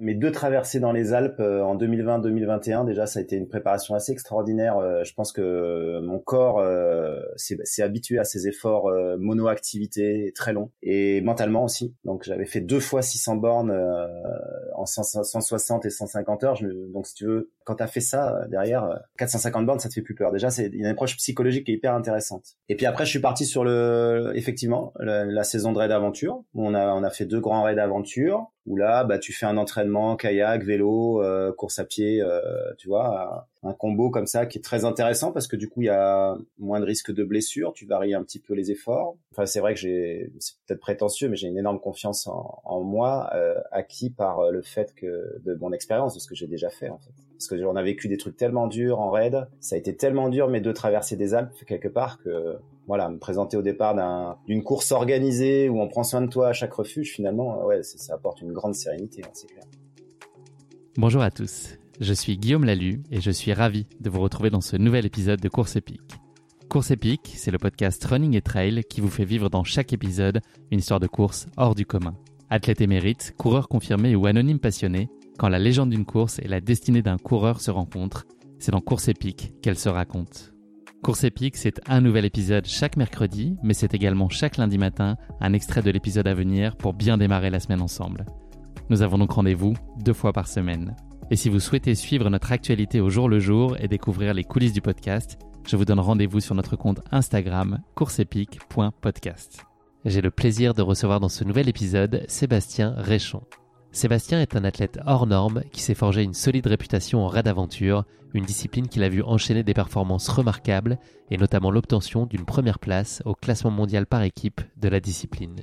mes deux traversées dans les Alpes euh, en 2020-2021, déjà, ça a été une préparation assez extraordinaire. Euh, je pense que mon corps euh, s'est habitué à ces efforts monoactivité très longs et mentalement aussi. Donc, j'avais fait deux fois 600 bornes en 160 et 150 heures. donc, si tu veux, quand tu as fait ça derrière 450 bornes, ça te fait plus peur. Déjà, c'est une approche psychologique qui est hyper intéressante. Et puis après, je suis parti sur le, effectivement, la, saison de raid aventure. On a on a fait deux grands raids d'aventure où là, bah, tu fais un entraînement kayak, vélo, euh, course à pied, euh, tu vois, un combo comme ça qui est très intéressant parce que du coup, il y a moins de risque de blessure, tu varies un petit peu les efforts. Enfin, c'est vrai que j'ai, c'est peut-être prétentieux, mais j'ai une énorme confiance en, moi, euh, acquis par le fait que de mon expérience, de ce que j'ai déjà fait en fait. Parce que j'en a vécu des trucs tellement durs en raid, ça a été tellement dur mes deux traversées des Alpes quelque part que voilà, me présenter au départ d'une course organisée où on prend soin de toi à chaque refuge, finalement, ouais, ça, apporte une grande sérénité, hein, c'est clair. Bonjour à tous, je suis Guillaume Lalu et je suis ravi de vous retrouver dans ce nouvel épisode de Course épique. Course épique, c'est le podcast Running et Trail qui vous fait vivre dans chaque épisode une histoire de course hors du commun. Athlète émérite, coureur confirmé ou anonyme passionné, quand la légende d'une course et la destinée d'un coureur se rencontrent, c'est dans Course épique qu'elle se raconte. Course épique, c'est un nouvel épisode chaque mercredi, mais c'est également chaque lundi matin un extrait de l'épisode à venir pour bien démarrer la semaine ensemble. Nous avons donc rendez-vous deux fois par semaine. Et si vous souhaitez suivre notre actualité au jour le jour et découvrir les coulisses du podcast, je vous donne rendez-vous sur notre compte Instagram courseepique.podcast. J'ai le plaisir de recevoir dans ce nouvel épisode Sébastien Réchon. Sébastien est un athlète hors norme qui s'est forgé une solide réputation en raid aventure, une discipline qu'il a vu enchaîner des performances remarquables et notamment l'obtention d'une première place au classement mondial par équipe de la discipline.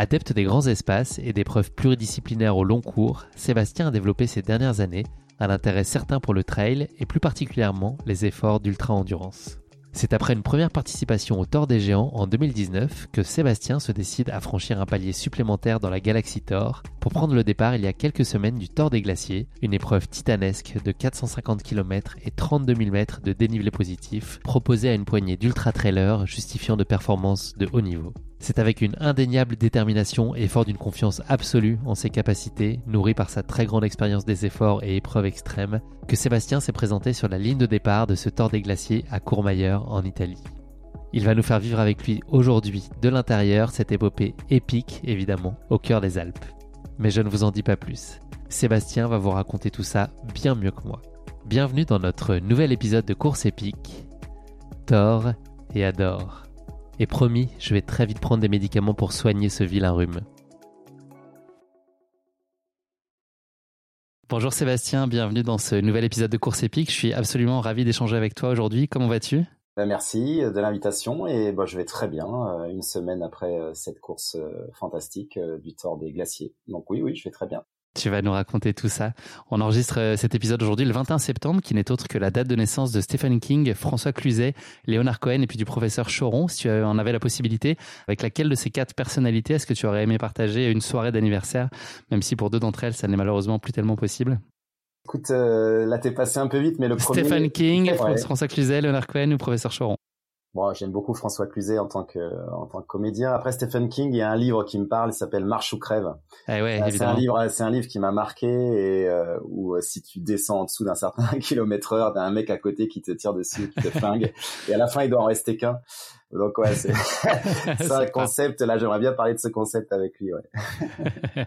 Adepte des grands espaces et d'épreuves pluridisciplinaires au long cours, Sébastien a développé ces dernières années un intérêt certain pour le trail et plus particulièrement les efforts d'ultra-endurance. C'est après une première participation au Tour des Géants en 2019 que Sébastien se décide à franchir un palier supplémentaire dans la galaxie Thor pour prendre le départ il y a quelques semaines du Tour des Glaciers, une épreuve titanesque de 450 km et 32 000 mètres de dénivelé positif proposée à une poignée d'ultra-trailers justifiant de performances de haut niveau. C'est avec une indéniable détermination et fort d'une confiance absolue en ses capacités, nourrie par sa très grande expérience des efforts et épreuves extrêmes, que Sébastien s'est présenté sur la ligne de départ de ce Tour des Glaciers à Courmayeur en Italie. Il va nous faire vivre avec lui aujourd'hui, de l'intérieur, cette épopée épique, évidemment, au cœur des Alpes. Mais je ne vous en dis pas plus. Sébastien va vous raconter tout ça bien mieux que moi. Bienvenue dans notre nouvel épisode de Course épique. Thor et adore. Et promis, je vais très vite prendre des médicaments pour soigner ce vilain rhume. Bonjour Sébastien, bienvenue dans ce nouvel épisode de Course épique. Je suis absolument ravi d'échanger avec toi aujourd'hui. Comment vas-tu? Ben, Merci de l'invitation et ben, je vais très bien euh, une semaine après euh, cette course euh, fantastique du Tour des Glaciers. Donc oui, oui, je vais très bien. Tu vas nous raconter tout ça. On enregistre euh, cet épisode aujourd'hui le 21 septembre, qui n'est autre que la date de naissance de Stephen King, François Cluzet, Léonard Cohen et puis du professeur Choron. Si tu en avais la possibilité, avec laquelle de ces quatre personnalités est-ce que tu aurais aimé partager une soirée d'anniversaire, même si pour deux d'entre elles, ça n'est malheureusement plus tellement possible Écoute, euh, là t'es passé un peu vite, mais le premier... Stephen King, François Cluzet, Léonard Cohen ou professeur Choron? Bon, j'aime beaucoup François Cluzet en tant que en tant que comédien. Après Stephen King, il y a un livre qui me parle, il s'appelle Marche ou crève. Eh ouais, euh, c'est un livre, c'est un livre qui m'a marqué et euh, où euh, si tu descends en dessous d'un certain kilomètre heure, t'as un mec à côté qui te tire dessus, qui te flingue, et à la fin il doit en rester qu'un. Donc ouais, c'est un concept. Là, j'aimerais bien parler de ce concept avec lui. Ouais.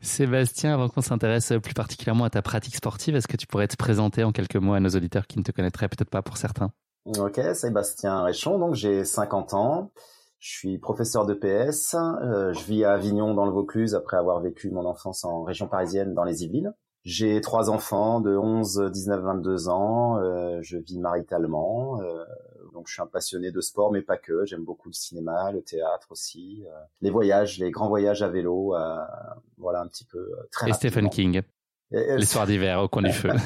Sébastien, avant qu'on s'intéresse plus particulièrement à ta pratique sportive, est-ce que tu pourrais te présenter en quelques mots à nos auditeurs qui ne te connaîtraient peut-être pas pour certains? Ok, Sébastien Réchon, donc j'ai 50 ans. Je suis professeur de PS. Euh, je vis à Avignon dans le Vaucluse après avoir vécu mon enfance en région parisienne dans les Yvelines. J'ai trois enfants de 11, 19, 22 ans. Euh, je vis maritalement. Euh, donc je suis un passionné de sport, mais pas que. J'aime beaucoup le cinéma, le théâtre aussi, les voyages, les grands voyages à vélo. voilà un petit peu très. Et Stephen King. les soirs d'hiver au coin du feu.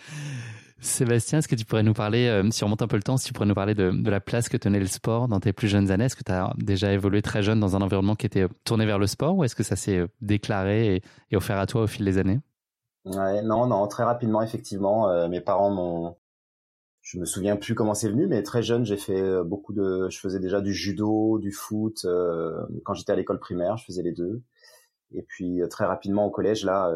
Sébastien, est-ce que tu pourrais nous parler, euh, si on remonte un peu le temps, si tu pourrais nous parler de, la place que tenait le sport dans tes plus jeunes années? Est-ce que tu as déjà évolué très jeune dans un environnement qui était tourné vers le sport ou est-ce que ça s'est euh, déclaré et, offert à toi au fil des années? Non, non, très rapidement, effectivement. Euh, mes parents m'ont. Je me souviens plus comment c'est venu, mais très jeune, j'ai fait beaucoup de. Je faisais déjà du judo, du foot. quand j'étais à l'école primaire, je faisais les deux. Et puis très rapidement au collège, là,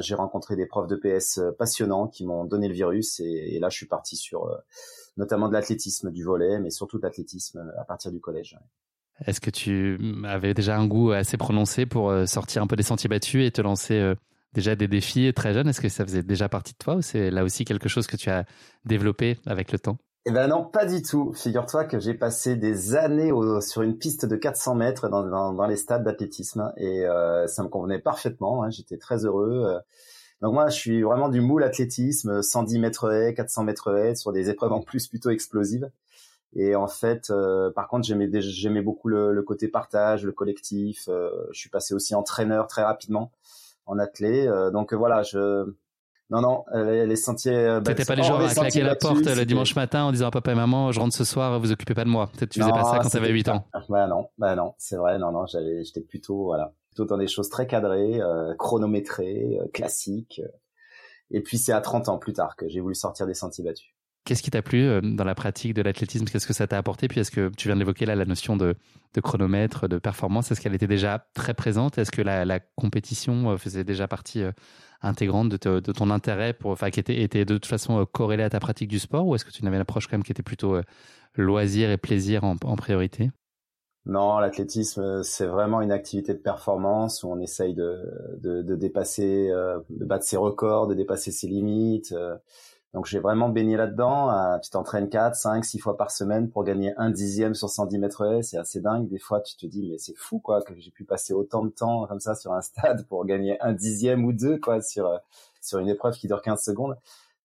j'ai rencontré des profs de PS passionnants qui m'ont donné le virus. Et, là, je suis parti sur notamment de l'athlétisme, du volet, mais surtout de l'athlétisme à partir du collège. Est-ce que tu avais déjà un goût assez prononcé pour sortir un peu des sentiers battus et te lancer déjà des défis très jeunes? Est-ce que ça faisait déjà partie de toi ou c'est là aussi quelque chose que tu as développé avec le temps? Eh ben non, pas du tout. Figure-toi que j'ai passé des années sur une piste de 400 mètres dans, les stades d'athlétisme et euh, ça me convenait parfaitement. Hein. J'étais très heureux. Euh. Donc moi, je suis vraiment du moule athlétisme, 110 mètres haies, 400 mètres haies, sur des épreuves en plus plutôt explosives. Et en fait, euh, par contre, j'aimais beaucoup le, côté partage, le collectif. je suis passé aussi entraîneur très rapidement en athlé. donc voilà, je non, non, les sentiers. Euh, T'étais pas les gens à claquer la porte le dimanche matin en disant à papa et maman, je rentre ce soir, vous occupez pas de moi. Peut-être tu faisais pas ça quand t'avais 8 ans. Bah non, bah non, c'est vrai, non, non, j'avais, j'étais plutôt, voilà, plutôt dans des choses très cadrées, euh, chronométrées, euh, classiques. Et puis c'est à 30 ans plus tard que j'ai voulu sortir des sentiers battus. Qu'est-ce qui t'a plu euh, dans la pratique de l'athlétisme? Qu'est-ce que ça t'a apporté? Puis est-ce que tu viens d'évoquer là la notion de, chronomètre, de performance Est-ce qu'elle était déjà très présente? Est-ce que la, compétition euh, faisait déjà partie euh, intégrante de, ton intérêt enfin, qui était, de toute façon corrélée à ta pratique du sport Ou est-ce que tu n'avais une approche quand même qui était plutôt loisir et plaisir en, priorité? Non, l'athlétisme, c'est vraiment une activité de performance où on essaye de, dépasser, de battre ses records, de dépasser ses limites. Donc j'ai vraiment baigné là-dedans. Tu t'entraînes 4, 5, 6 fois par semaine pour gagner un dixième sur 110 mètres haies. C'est assez dingue. Des fois, tu te dis, mais c'est fou quoi que j'ai pu passer autant de temps comme ça sur un stade pour gagner un dixième ou deux quoi sur euh, sur une épreuve qui dure 15 secondes.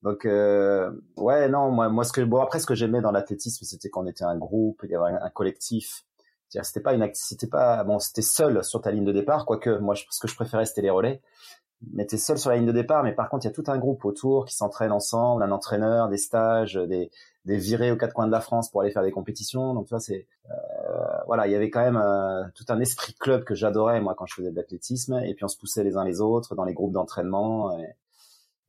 Donc euh, ouais, non, moi, moi ce que bon après ce que j'aimais dans l'athlétisme, c'était qu'on était un groupe, il y avait un, collectif. C'était pas une, c'était pas bon, c'était seul sur ta ligne de départ, quoique moi ce que je préférais c'était les relais mais t'es seul sur la ligne de départ. Mais par contre, il y a tout un groupe autour qui s'entraîne ensemble, un entraîneur, des stages, des, des virées aux quatre coins de la France pour aller faire des compétitions. Donc tu vois, c'est euh, voilà, il y avait quand même euh, tout un esprit club que j'adorais moi quand je faisais de l'athlétisme. Et puis on se poussait les uns les autres dans les groupes d'entraînement.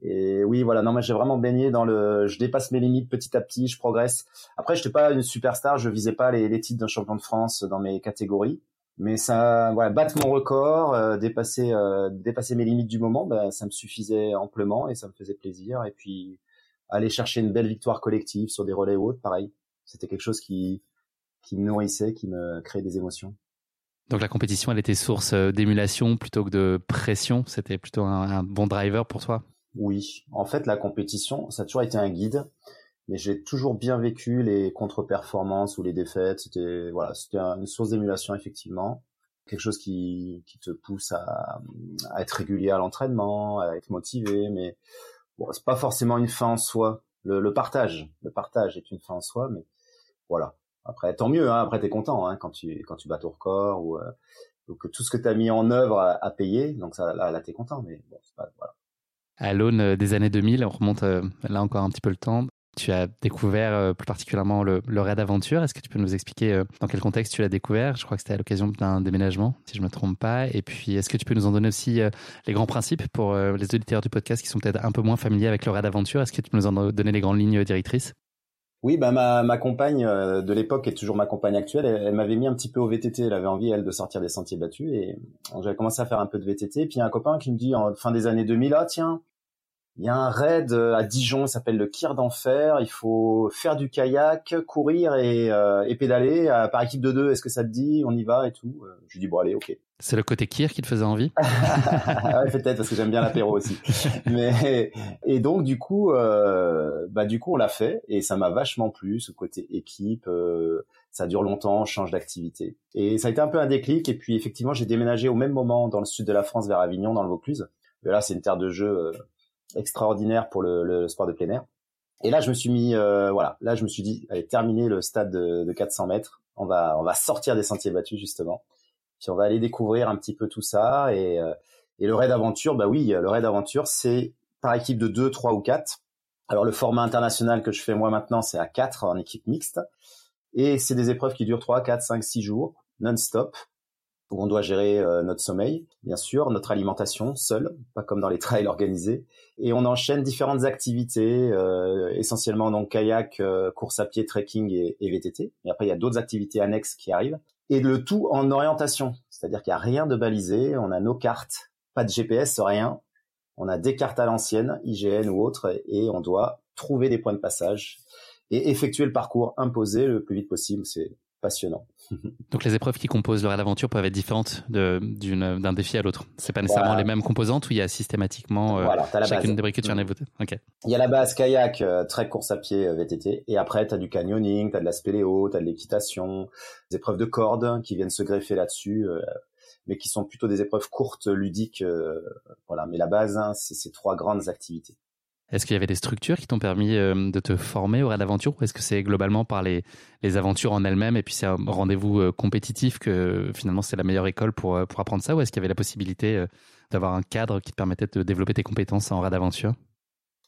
Et, oui, voilà, non, moi j'ai vraiment baigné dans le, je dépasse mes limites petit à petit, je progresse. Après, je n'étais pas une superstar, je visais pas les, les titres d'un champion de France dans mes catégories mais ça voilà battre mon record euh, dépasser euh, dépasser mes limites du moment ben ça me suffisait amplement et ça me faisait plaisir. Et puis aller chercher une belle victoire collective sur des relais ou autres pareil. C'était quelque chose qui qui me nourrissait qui me créait des émotions. Donc la compétition elle était source euh, d'émulation plutôt que de pression. C'était plutôt un bon driver pour toi? Oui. En fait la compétition ça a toujours été un guide mais j'ai toujours bien vécu les contre-performances ou les défaites. C'était voilà, c'était une source d'émulation effectivement, quelque chose qui, qui te pousse à, à être régulier à l'entraînement, à être motivé. Mais bon, c'est pas forcément une fin en soi. Le, le, partage, le partage est une fin en soi, mais voilà. Après, tant mieux. Hein, après, t'es content hein, quand tu quand tu bats ton record ou euh, que tout ce que tu as mis en œuvre a, payé. Donc ça, là, là t'es content. Mais bon, c'est pas voilà. À l'aune des années 2000, on remonte euh, là encore un petit peu le temps. Tu as découvert euh, plus particulièrement le, le raid aventure. Est-ce que tu peux nous expliquer euh, dans quel contexte tu l'as découvert? Je crois que c'était à l'occasion d'un déménagement, si je ne me trompe pas. Et puis, est-ce que tu peux nous en donner aussi euh, les grands principes pour les auditeurs du podcast qui sont peut-être un peu moins familiers avec le raid aventure? Est-ce que tu peux nous en donner les grandes lignes directrices? Oui, bah ma, ma compagne de l'époque et toujours ma compagne actuelle, elle, m'avait mis un petit peu au VTT. Elle avait envie elle de sortir des sentiers battus et j'avais commencé à faire un peu de VTT. Puis il y a un copain qui me dit en fin des années 2000, ah tiens, il y a un raid euh, à Dijon, il s'appelle le Kir d'enfer. Il faut faire du kayak, courir et, euh, et pédaler euh, par équipe de deux. Est-ce que ça te dit? On y va et tout. Je lui dis bon allez, ok. C'est le côté Kir qui te faisait envie? Ouais, Peut-être parce que j'aime bien l'apéro aussi. Mais et donc du coup, euh, bah du coup on l'a fait et ça m'a vachement plu ce côté équipe. ça dure longtemps, on change d'activité et ça a été un peu un déclic. Et puis effectivement j'ai déménagé au même moment dans le sud de la France vers Avignon dans le Vaucluse. Et là c'est une terre de jeu extraordinaire pour le, sport de plein air. Et là, je me suis mis, euh, voilà, là, je me suis dit, allez, terminer le stade de, 400 mètres. On va, on va sortir des sentiers battus justement. Puis on va aller découvrir un petit peu tout ça. Et, euh, et le raid aventure, bah oui, le raid aventure, c'est par équipe de 2, 3 ou 4. Alors le format international que je fais moi maintenant, c'est à 4 en équipe mixte. Et c'est des épreuves qui durent 3, 4, 5, 6 jours, non-stop où on doit gérer euh, notre sommeil, bien sûr, notre alimentation seul, pas comme dans les trails organisés, et on enchaîne différentes activités, euh, essentiellement donc kayak, euh, course à pied, trekking et, et VTT. Et après il y a d'autres activités annexes qui arrivent, et le tout en orientation. C'est-à-dire qu'il n'y a rien de balisé, on a nos cartes, pas de GPS, rien. On a des cartes à l'ancienne, IGN ou autre, et on doit trouver des points de passage et effectuer le parcours imposé le plus vite possible. C'est passionnant. Donc les épreuves qui composent le raid d'aventure peuvent être différentes d'un défi à l'autre. C'est pas nécessairement les mêmes composantes où il y a systématiquement euh, chacune des briques que tu as mm. Il y a la base kayak, euh, très course à pied euh, VTT, et après tu as du canyoning, tu as de la spéléo, tu as de l'équitation, des épreuves de cordes qui viennent se greffer là-dessus, mais qui sont plutôt des épreuves courtes, ludiques. voilà, mais la base, hein, c'est ces trois grandes activités. Est-ce qu'il y avait des structures qui t'ont permis euh, de te former au raid d'aventure ou est-ce que c'est globalement par les, aventures en elles-mêmes et puis c'est un rendez-vous euh, compétitif que finalement c'est la meilleure école pour, euh, pour apprendre ça ou est-ce qu'il y avait la possibilité d'avoir un cadre qui te permettait de développer tes compétences en raid d'aventure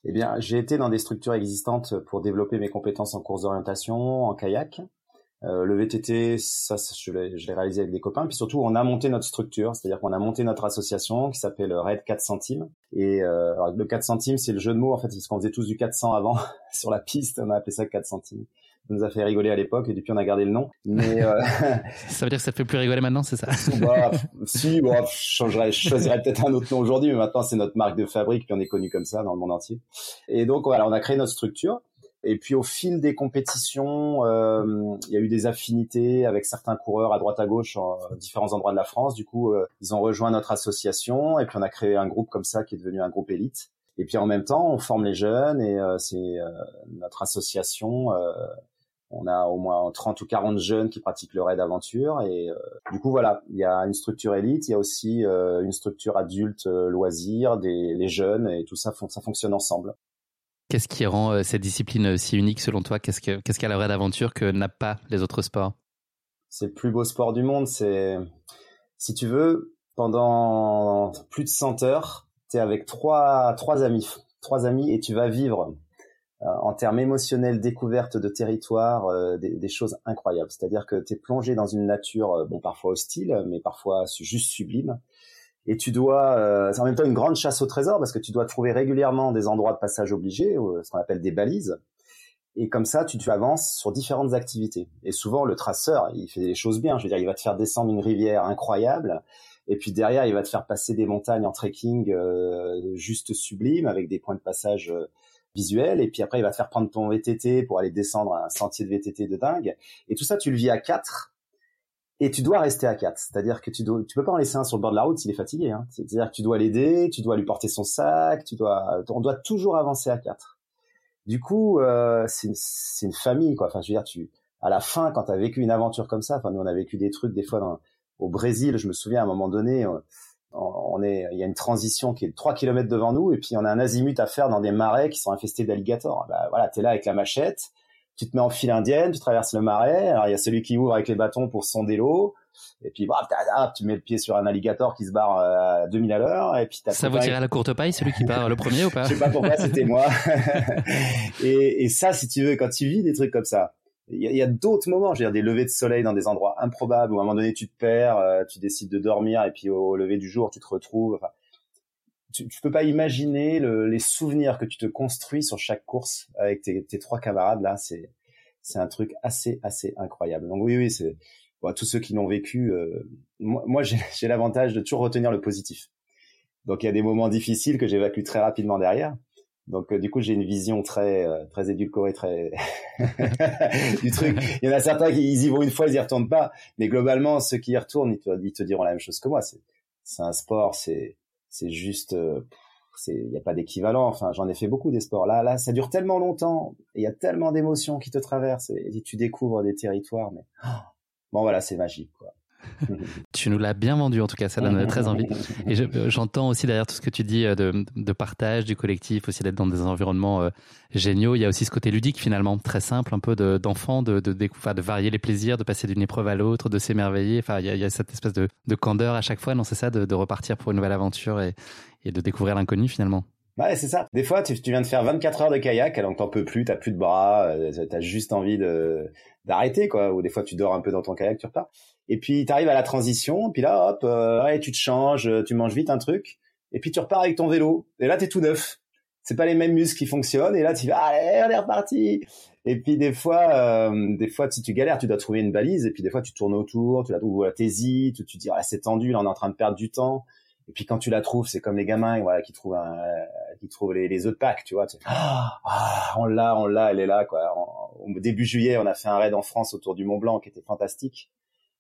Eh bien, j'ai été dans des structures existantes pour développer mes compétences en course d'orientation, en kayak. Euh, le VTT, ça, je l'ai réalisé avec des copains. Puis surtout, on a monté notre structure, c'est-à-dire qu'on a monté notre association qui s'appelle Red 4 centimes. Et euh, le 4 centimes, c'est le jeu de mots en fait, parce qu'on faisait tous du 400 avant sur la piste, on a appelé ça 4 centimes. Ça nous a fait rigoler à l'époque et depuis on a gardé le nom. Mais euh... ça veut dire que ça fait plus rigoler maintenant, c'est ça? Bah, Si, bon, je changerais, je choisirais peut-être un autre nom aujourd'hui, mais maintenant c'est notre marque de fabrique puis on est connu comme ça dans le monde entier. Et donc voilà, on a créé notre structure. Et puis au fil des compétitions, euh, il y a eu des affinités avec certains coureurs à droite à gauche en différents endroits de la France. Du coup, euh, ils ont rejoint notre association et puis on a créé un groupe comme ça qui est devenu un groupe élite. Et puis en même temps, on forme les jeunes et euh, c'est notre association. on a au moins 30 ou 40 jeunes qui pratiquent le raid aventure et du coup voilà, il y a une structure élite, il y a aussi une structure adulte loisirs, des les jeunes et tout ça ça fonctionne ensemble. Qu'est-ce qui rend euh, cette discipline euh, si unique selon toi? Qu'est-ce qu'elle qu a la vraie d'aventure que n'a pas les autres sports? C'est le plus beau sport du monde. Si tu veux, pendant plus de 100 heures, tu es avec trois, amis, trois et tu vas vivre euh, en termes émotionnels, découverte de territoire, des, des, choses incroyables. C'est-à-dire que tu es plongé dans une nature, bon parfois hostile, mais parfois juste sublime et tu dois, euh, c'est en même temps une grande chasse au trésor parce que tu dois trouver régulièrement des endroits de passage obligés, ce qu'on appelle des balises. Et comme ça, tu, tu avances sur différentes activités. Et souvent, le traceur, il fait des choses bien. Je veux dire, il va te faire descendre une rivière incroyable. Et puis derrière, il va te faire passer des montagnes en trekking euh, juste sublimes avec des points de passage euh, visuels. Et puis après, il va te faire prendre ton VTT pour aller descendre un sentier de VTT de dingue. Et tout ça, tu le vis à quatre et tu dois rester à quatre. C'est-à-dire que tu dois, tu peux pas en laisser un sur le bord de la route s'il est fatigué. Hein. C'est-à-dire que tu dois l'aider, tu dois lui porter son sac, tu dois, on doit toujours avancer à quatre. Du coup, euh, c'est une, famille, quoi. Enfin, je veux dire, tu, à la fin, quand tu as vécu une aventure comme ça, enfin, nous on a vécu des trucs des fois dans, au Brésil. Je me souviens à un moment donné, on, est, il y a une transition qui est trois kilomètres devant nous, et puis on a un azimut à faire dans des marais qui sont infestés d'alligators. Bah, voilà, t'es là avec la machette tu te mets en file indienne, tu traverses le marais. Alors il y a celui qui ouvre avec les bâtons pour sonder l'eau. Et puis bah, tu mets le pied sur un alligator qui se barre à 2000 à l'heure. Et puis ça vous tire à la courte paille, celui qui part le premier ou pas Je sais pas pourquoi, c'était moi. et, et, ça, si tu veux, quand tu vis des trucs comme ça, il y a, a d'autres moments, je veux dire des levées de soleil dans des endroits improbables où à un moment donné tu te perds, euh, tu décides de dormir et puis au, lever du jour tu te retrouves. Enfin, tu, tu peux pas imaginer le, les souvenirs que tu te construis sur chaque course avec tes, tes trois camarades là. C'est c'est un truc assez assez incroyable. Donc oui oui c'est bon, tous ceux qui l'ont vécu. Euh, moi, moi j'ai l'avantage de toujours retenir le positif. Donc il y a des moments difficiles que j'évacue très rapidement derrière. Donc euh, du coup j'ai une vision très euh, très édulcorée très du truc. Il y en a certains qui ils y vont une fois ils y retournent pas, mais globalement ceux qui y retournent ils te, ils te diront la même chose que moi. C'est c'est un sport, c'est c'est juste, euh, il n'y a pas d'équivalent. Enfin, j'en ai fait beaucoup des sports. Là, là, ça dure tellement longtemps. Il y a tellement d'émotions qui te traversent et, tu découvres des territoires. Mais bon, voilà, c'est magique, quoi. tu nous l'as bien vendu en tout cas, ça donne très envie. Et j'entends aussi derrière tout ce que tu dis euh, de, partage, du collectif, aussi d'être dans des environnements euh, géniaux. Il y a aussi ce côté ludique finalement, très simple, un peu d'enfant, de, de, de, de, varier les plaisirs, de passer d'une épreuve à l'autre, de s'émerveiller. Enfin, il y, a, cette espèce de, de candeur à chaque fois, non c'est ça, de, repartir pour une nouvelle aventure et de découvrir l'inconnu finalement. Ouais, c'est ça. Des fois, tu, viens de faire 24 heures de kayak, alors que t'en peux plus, t'as plus de bras, euh, t'as juste envie de d'arrêter, quoi. Ou des fois, tu dors un peu dans ton kayak, tu repars. Et puis, t'arrives à la transition, puis là, hop, euh, ouais, tu te changes, tu manges vite un truc, et puis tu repars avec ton vélo. Et là, t'es tout neuf. c'est pas les mêmes muscles qui fonctionnent. Et là, tu vas, allez, on est reparti. Et puis des fois, euh, des fois, si tu galères, tu dois trouver une balise. Et puis des fois, tu tournes autour, tu la trouves, voilà, t'hésites, tu dis, ah, c'est tendu, là, on est en train de perdre du temps. Et puis quand tu la trouves, c'est comme les gamins, voilà, qui trouvent un, qui trouvent les, les autres packs, tu vois. Ah, on l'a, on l'a, elle est là, quoi. au début juillet, on a fait un raid en France autour du Mont Blanc qui était fantastique.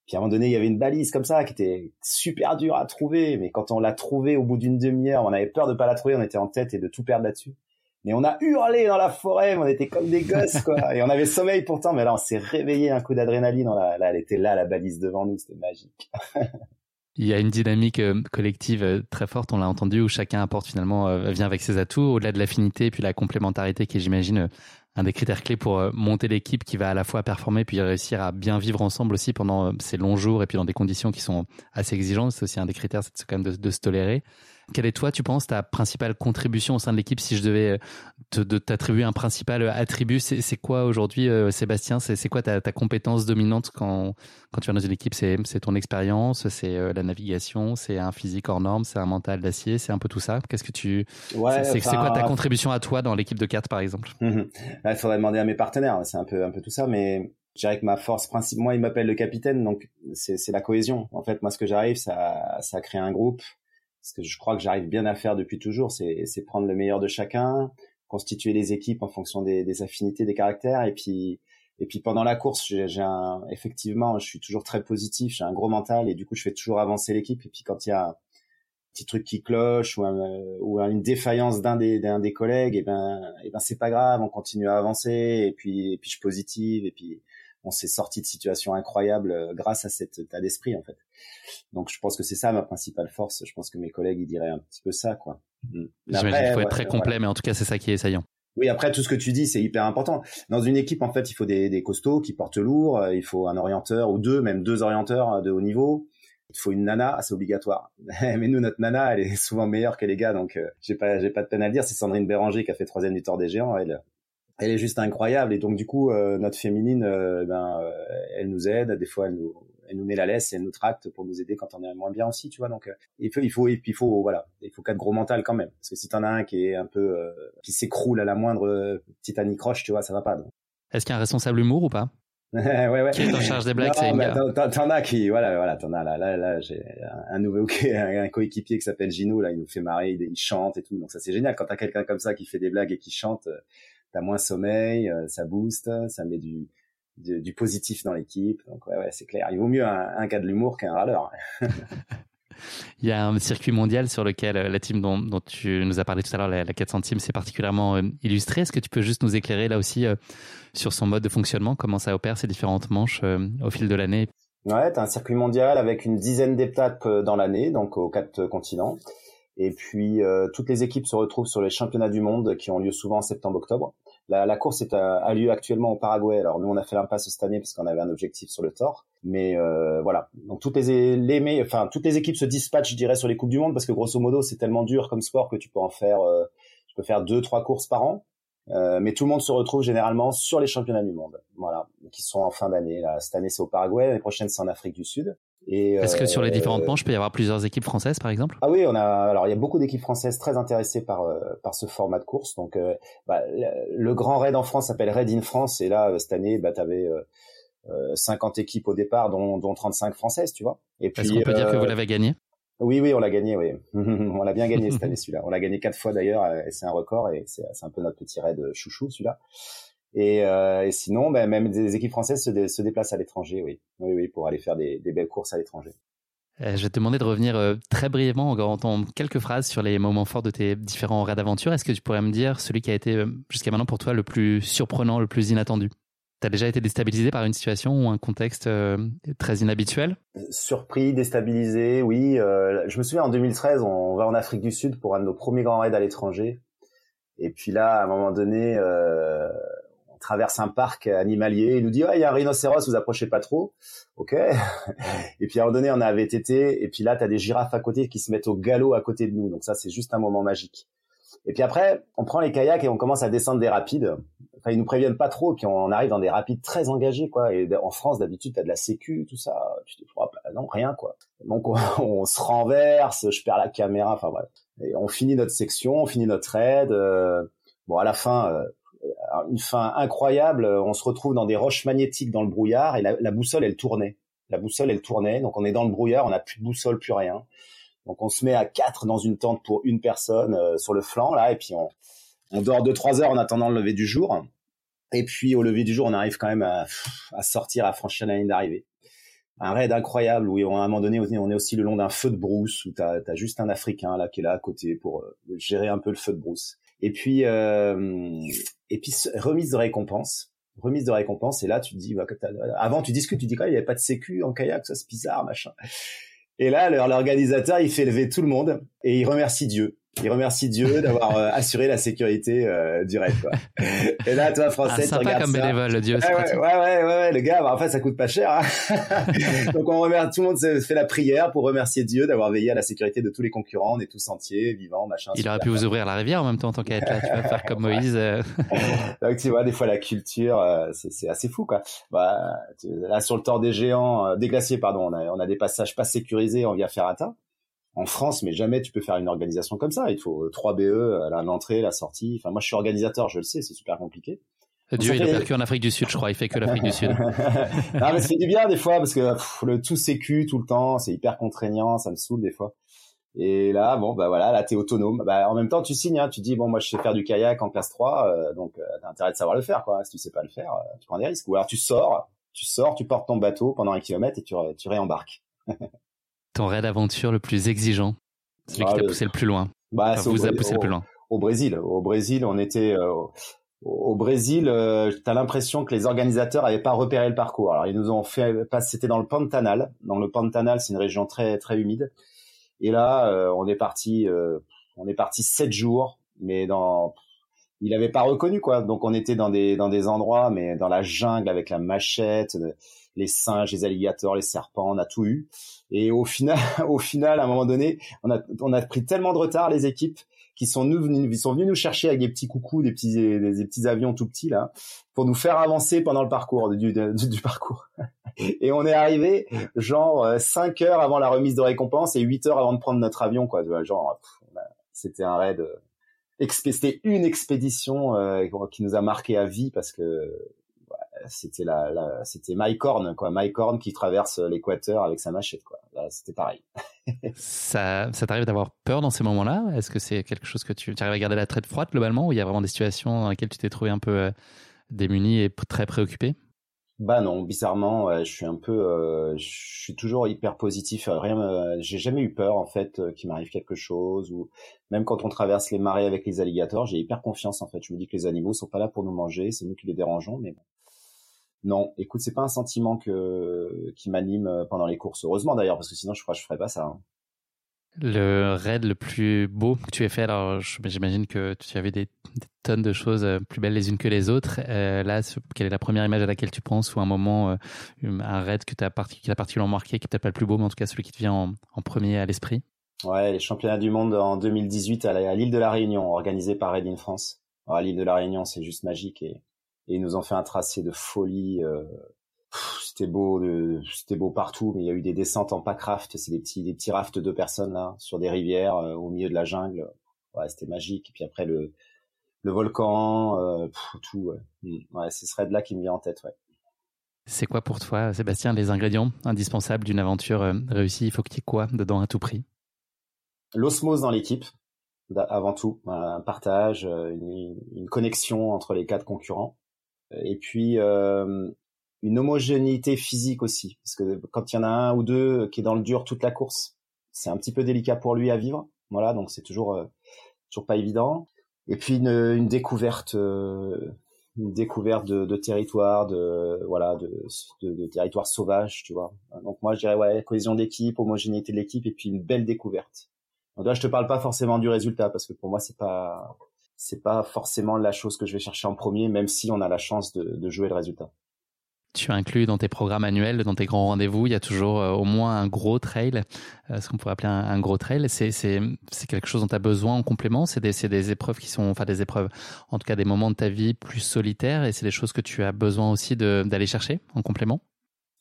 Puis à un moment donné, il y avait une balise comme ça qui était super dure à trouver. Mais quand on l'a trouvée au bout d'une demi-heure, on avait peur de pas la trouver, on était en tête et de tout perdre là-dessus. Mais on a hurlé dans la forêt, on était comme des gosses, quoi. Et on avait sommeil pourtant, mais là, on s'est réveillé un coup d'adrénaline. Là, elle était là, la balise devant nous, c'était magique. Il y a une dynamique euh, collective euh, très forte, on l'a entendu, où chacun apporte finalement, euh, vient avec ses atouts, au-delà de l'affinité et puis la complémentarité qui est, j'imagine, un des critères clés pour monter l'équipe qui va à la fois performer puis réussir à bien vivre ensemble aussi pendant ces longs jours et puis dans des conditions qui sont assez exigeantes. C'est aussi un des critères, c'est quand même de, de se tolérer. Quelle est toi, tu penses, ta principale contribution au sein de l'équipe Si je devais euh, t'attribuer un principal euh, attribut, c'est, quoi aujourd'hui, euh, Sébastien? C'est, quoi ta, compétence dominante quand, quand tu viens dans une équipe? C'est, ton expérience, c'est la navigation, c'est un physique hors norme, c'est un mental d'acier, c'est un peu tout ça. Qu'est-ce que tu c'est, quoi ta contribution à toi dans l'équipe de 4 par exemple? Il faudrait demander à mes partenaires. C'est un peu un peu tout ça, mais je dirais que ma force principale, moi, il m'appelle le capitaine, donc c'est, la cohésion. En fait, moi, ce que j'arrive, ça, ça crée un groupe ce que je crois que j'arrive bien à faire depuis toujours, c'est prendre le meilleur de chacun, constituer les équipes en fonction des, affinités, des caractères, et puis et puis pendant la course, j'ai un effectivement, je suis toujours très positif, j'ai un gros mental, et du coup, je fais toujours avancer l'équipe. Et puis quand il y a un petit truc qui cloche ou, ou une défaillance d'un des d'un des collègues, et ben et ben c'est pas grave, on continue à avancer, et puis et puis je positive, et puis on s'est sorti de situations incroyables euh, grâce à cet état d'esprit en fait. Donc je pense que c'est ça ma principale force. Je pense que mes collègues ils diraient un petit peu ça quoi. Mm. J'imagine qu'il faut être très complet, mais en tout cas c'est ça qui est saillant. Oui, après tout ce que tu dis, c'est hyper important. Dans une équipe, en fait, il faut des, des costauds qui portent lourd. Euh, il faut un orienteur ou deux, même deux orienteurs euh, de haut niveau. Il faut une nana, c'est obligatoire. Mais nous, notre nana, elle est souvent meilleure que les gars, donc j'ai pas, j'ai pas de peine à le dire. C'est Sandrine Béranger qui a fait troisième du Tour des Géants. Elle, elle est juste incroyable et donc du coup euh, notre féminine euh, ben euh, elle nous aide des fois elle nous elle nous met la laisse et elle nous tracte pour nous aider quand on est moins bien aussi tu vois. Donc il faut il faut et puis il faut voilà il faut quatre gros mental quand même. Parce que si t'en as un qui est un peu qui s'écroule à la moindre petite anicroche tu vois ça va pas est-ce qu'il y a un responsable humour ou pas? Ouais, ouais. Qui est en charge des blagues, c'est T'en as qui, voilà, voilà, t'en as là, là, là, j'ai un nouveau, un coéquipier qui s'appelle Gino, là, il nous fait marrer, il, chante et tout, donc ça c'est génial. Quand t'as quelqu'un comme ça qui fait des blagues et qui chante, t'as moins sommeil, euh, ça booste, ça met du, du, positif dans l'équipe. Donc ouais, ouais c'est clair. Il vaut mieux un, un cas de l'humour qu'un râleur. Il y a un circuit mondial sur lequel euh, la team dont, dont tu nous as parlé tout à l'heure, la, 400 team, c'est particulièrement euh, illustré. Est-ce que tu peux juste nous éclairer là aussi sur son mode de fonctionnement, comment ça opère ces différentes manches au fil de l'année? Ouais, t'as un circuit mondial avec une dizaine d'étapes dans l'année, donc aux quatre continents. Et puis euh, toutes les équipes se retrouvent sur les championnats du monde qui ont lieu souvent en septembre-octobre. La, la, course est à, a lieu actuellement au Paraguay. Alors nous on a fait l'impasse cette année parce qu'on avait un objectif sur le Thor. Mais euh, voilà. Donc toutes les, les enfin toutes les équipes se dispatchent, je dirais, sur les coupes du monde parce que grosso modo c'est tellement dur comme sport que tu peux en faire, euh, tu peux faire deux trois courses par an. Euh, mais tout le monde se retrouve généralement sur les championnats du monde, voilà, qui sont en fin d'année. Cette année c'est au Paraguay, l'année prochaine c'est en Afrique du Sud. Est-ce que sur les différentes euh, manches, il peut y avoir plusieurs équipes françaises, par exemple Ah oui, on a. Alors, il y a beaucoup d'équipes françaises très intéressées par euh, par ce format de course. Donc, euh, bah, le, grand raid en France s'appelle Raid in France, et là, cette année, bah, tu avais 50 équipes au départ, dont, dont 35 françaises, tu vois. Et puis, Est-ce qu'on peut dire que vous l'avez gagné? Oui, oui, on l'a gagné, oui. on l'a bien gagné cette année, celui-là. On l'a gagné quatre fois d'ailleurs, et c'est un record, et c'est un peu notre petit raid chouchou, celui-là. Et, euh, et sinon, ben, même des équipes françaises se, se déplacent à l'étranger, oui. oui, oui, pour aller faire des, des belles courses à l'étranger. Euh, je vais te demander de revenir euh, très brièvement, en quelques phrases sur les moments forts de tes différents raids d'aventure. Est-ce que tu pourrais me dire celui qui a été jusqu'à maintenant pour toi le plus surprenant, le plus inattendu? Tu as déjà été déstabilisé par une situation ou un contexte très inhabituel? Surpris, déstabilisé, oui. je me souviens en 2013, on va en Afrique du Sud pour un de nos premiers grands raids à l'étranger. Et puis là, à un moment donné, traverse un parc animalier, il nous dit, il y a un rhinocéros, vous approchez pas trop. Ok. et puis à un moment donné, on a un VTT, et puis là, tu as des girafes à côté qui se mettent au galop à côté de nous. Donc ça, c'est juste un moment magique. Et puis après, on prend les kayaks et on commence à descendre des rapides. Enfin, ils nous préviennent pas trop, puis on arrive dans des rapides très engagés, quoi. Et en France, d'habitude, t'as de la sécu, tout ça. Tu te non, rien quoi. Donc on, se renverse, je perds la caméra, enfin voilà. Et on finit notre section, on finit notre raid. bon, à la fin, une fin incroyable. On se retrouve dans des roches magnétiques dans le brouillard et la, boussole elle tournait. La boussole elle tournait, donc on est dans le brouillard, on n'a plus de boussole, plus rien. Donc on se met à quatre dans une tente pour une personne euh, sur le flanc là, et puis on, on dort deux trois heures en attendant le lever du jour. Et puis au lever du jour, on arrive quand même à, à sortir, à franchir la ligne d'arrivée. Un raid incroyable où à un moment donné, on est aussi le long d'un feu de brousse où t'as as juste un Africain là qui est là à côté pour euh, gérer un peu le feu de brousse. Et puis euh, et puis remise de récompense remise de récompense et là tu te dis bah, avant tu discutes tu dis quoi il n'y avait pas de sécu en kayak ça c'est bizarre machin. Et là, l'organisateur, il fait lever tout le monde et il remercie Dieu il remercie Dieu d'avoir euh, assuré la sécurité euh, du raid. Quoi. Et là, toi, français, ah, tu regardes comme bénévole, Dieu. Ouais, ouais, ouais, ouais, le gars, bah, en fait, ça coûte pas cher. Hein. Donc, on remercie, tout le monde fait la prière pour remercier Dieu d'avoir veillé à la sécurité de tous les concurrents. On est tous entiers, vivants, machin. Il aurait pu vous ouvrir la rivière en même temps, tant qu'à être là. Tu vas faire comme Moïse. Euh. Donc, tu vois, des fois, la culture, c'est assez fou, quoi. Bah, là, sur le tort des géants, des glaciers, pardon, on a, on a des passages pas sécurisés en via ferrata en France, mais jamais tu peux faire une organisation comme ça. Il faut 3 BE, l'entrée, la sortie. Enfin, moi, je suis organisateur, je le sais, c'est super compliqué. Dieu, il que en Afrique du Sud, je crois. Il fait que l'Afrique du Sud. non, mais c'est du bien des fois parce que le tout sécu tout le temps, c'est hyper contraignant, ça me saoule des fois. Et là, bon, bah voilà, là, t'es autonome. Bah, en même temps, tu signes, hein, tu dis, bon, moi, je sais faire du kayak en classe 3, euh, donc euh, t'as intérêt de savoir le faire, quoi. Si tu sais pas le faire, euh, tu prends des risques. Ou alors tu sors, tu sors, tu portes ton bateau pendant un kilomètre et tu, tu réembarques. ton raid d'aventure le plus exigeant Celui qui t'a poussé le plus loin bah, vous a poussé le plus loin Au Brésil. Au Brésil, on était... Euh, au Brésil, euh, tu as l'impression que les organisateurs n'avaient pas repéré le parcours. Alors ils nous ont fait c'était dans le Pantanal. Dans le Pantanal, c'est une région très très humide. Et là, euh, on est parti on est parti sept jours, mais dans il avait pas reconnu quoi. Donc on était dans des dans des endroits, mais dans la jungle avec la machette, les singes, les alligators, les serpents, on a tout eu. Et au final, au final, à un moment donné, on a, on a pris tellement de retard, les équipes, qui sont nous sont venus nous chercher avec des petits coucous, des petits, des, petits avions tout petits là, pour nous faire avancer pendant le parcours du, du, parcours. Et on est arrivé genre 5 heures avant la remise de récompense et 8 heures avant de prendre notre avion quoi. Genre, c'était un raid. C'était une expédition euh, qui nous a marqué à vie parce que c'était la, la c'était Mike Horn quoi, Mike Horn qui traverse l'équateur avec sa machette quoi. c'était pareil. ça, ça t'arrive d'avoir peur dans ces moments-là? Est-ce que c'est quelque chose que tu, tu arrives à garder la tête froide globalement ou il y a vraiment des situations dans lesquelles tu t'es trouvé un peu euh, démuni et très préoccupé? Bah non, bizarrement, je suis un peu, euh, je suis toujours hyper positif. Rien, j'ai jamais eu peur en fait euh, qu'il m'arrive quelque chose ou même quand on traverse les marais avec les alligators, j'ai hyper confiance en fait. Je me dis que les animaux sont pas là pour nous manger, c'est nous qui les dérangeons, mais bon. Non, écoute, c'est pas un sentiment que qui m'anime euh, pendant les courses. Heureusement d'ailleurs, parce que sinon je crois que je ferais pas ça. Hein. Le raid le plus beau que tu aies fait, alors j'imagine que tu avais des, tonnes de choses euh, plus belles les unes que les autres. Euh, là, quelle est la première image à laquelle tu penses ou un moment, un raid que tu as qui t'a particulièrement marqué, qui peut-être pas le plus beau, mais en tout cas celui qui te vient en, premier à l'esprit? Ouais, les championnats du monde en 2018 à l'île de la Réunion, organisés par Raid in France. À l'île de la Réunion, c'est juste magique et et ils nous ont fait un tracé de folie. Euh, c'était beau, c'était beau partout, mais il y a eu des descentes en packraft, c'est des petits, des petits rafts de deux personnes là, sur des rivières euh, au milieu de la jungle. Ouais, c'était magique. Et puis après le, le volcan, euh, tout. Ouais, mm. ouais ce serait de là qui me vient en tête. Ouais. C'est quoi pour toi, Sébastien, les ingrédients indispensables d'une aventure réussie? Il faut qu'il y ait quoi dedans à tout prix? L'osmose dans l'équipe, avant tout, un partage, une, une, connexion entre les quatre concurrents et puis euh, une homogénéité physique aussi, parce que quand il y en a un ou deux qui est dans le dur toute la course, c'est un petit peu délicat pour lui à vivre. Voilà, donc c'est toujours euh, toujours pas évident. Et puis une, une découverte, euh, une découverte de, de, territoire, de voilà, de, de, de territoire sauvage, tu vois. Donc moi je dirais ouais, cohésion d'équipe, homogénéité de l'équipe, et puis une belle découverte. Donc là je te parle pas forcément du résultat parce que pour moi c'est pas c'est pas forcément la chose que je vais chercher en premier, même si on a la chance de, jouer le résultat. Tu inclus dans tes programmes annuels, dans tes grands rendez-vous, il y a toujours euh, au moins un gros trail, euh, ce qu'on pourrait appeler un, gros trail. C'est quelque chose dont tu as besoin en complément? C'est des, des épreuves qui sont, enfin des épreuves, en tout cas des moments de ta vie plus solitaires, et c'est des choses que tu as besoin aussi d'aller chercher en complément?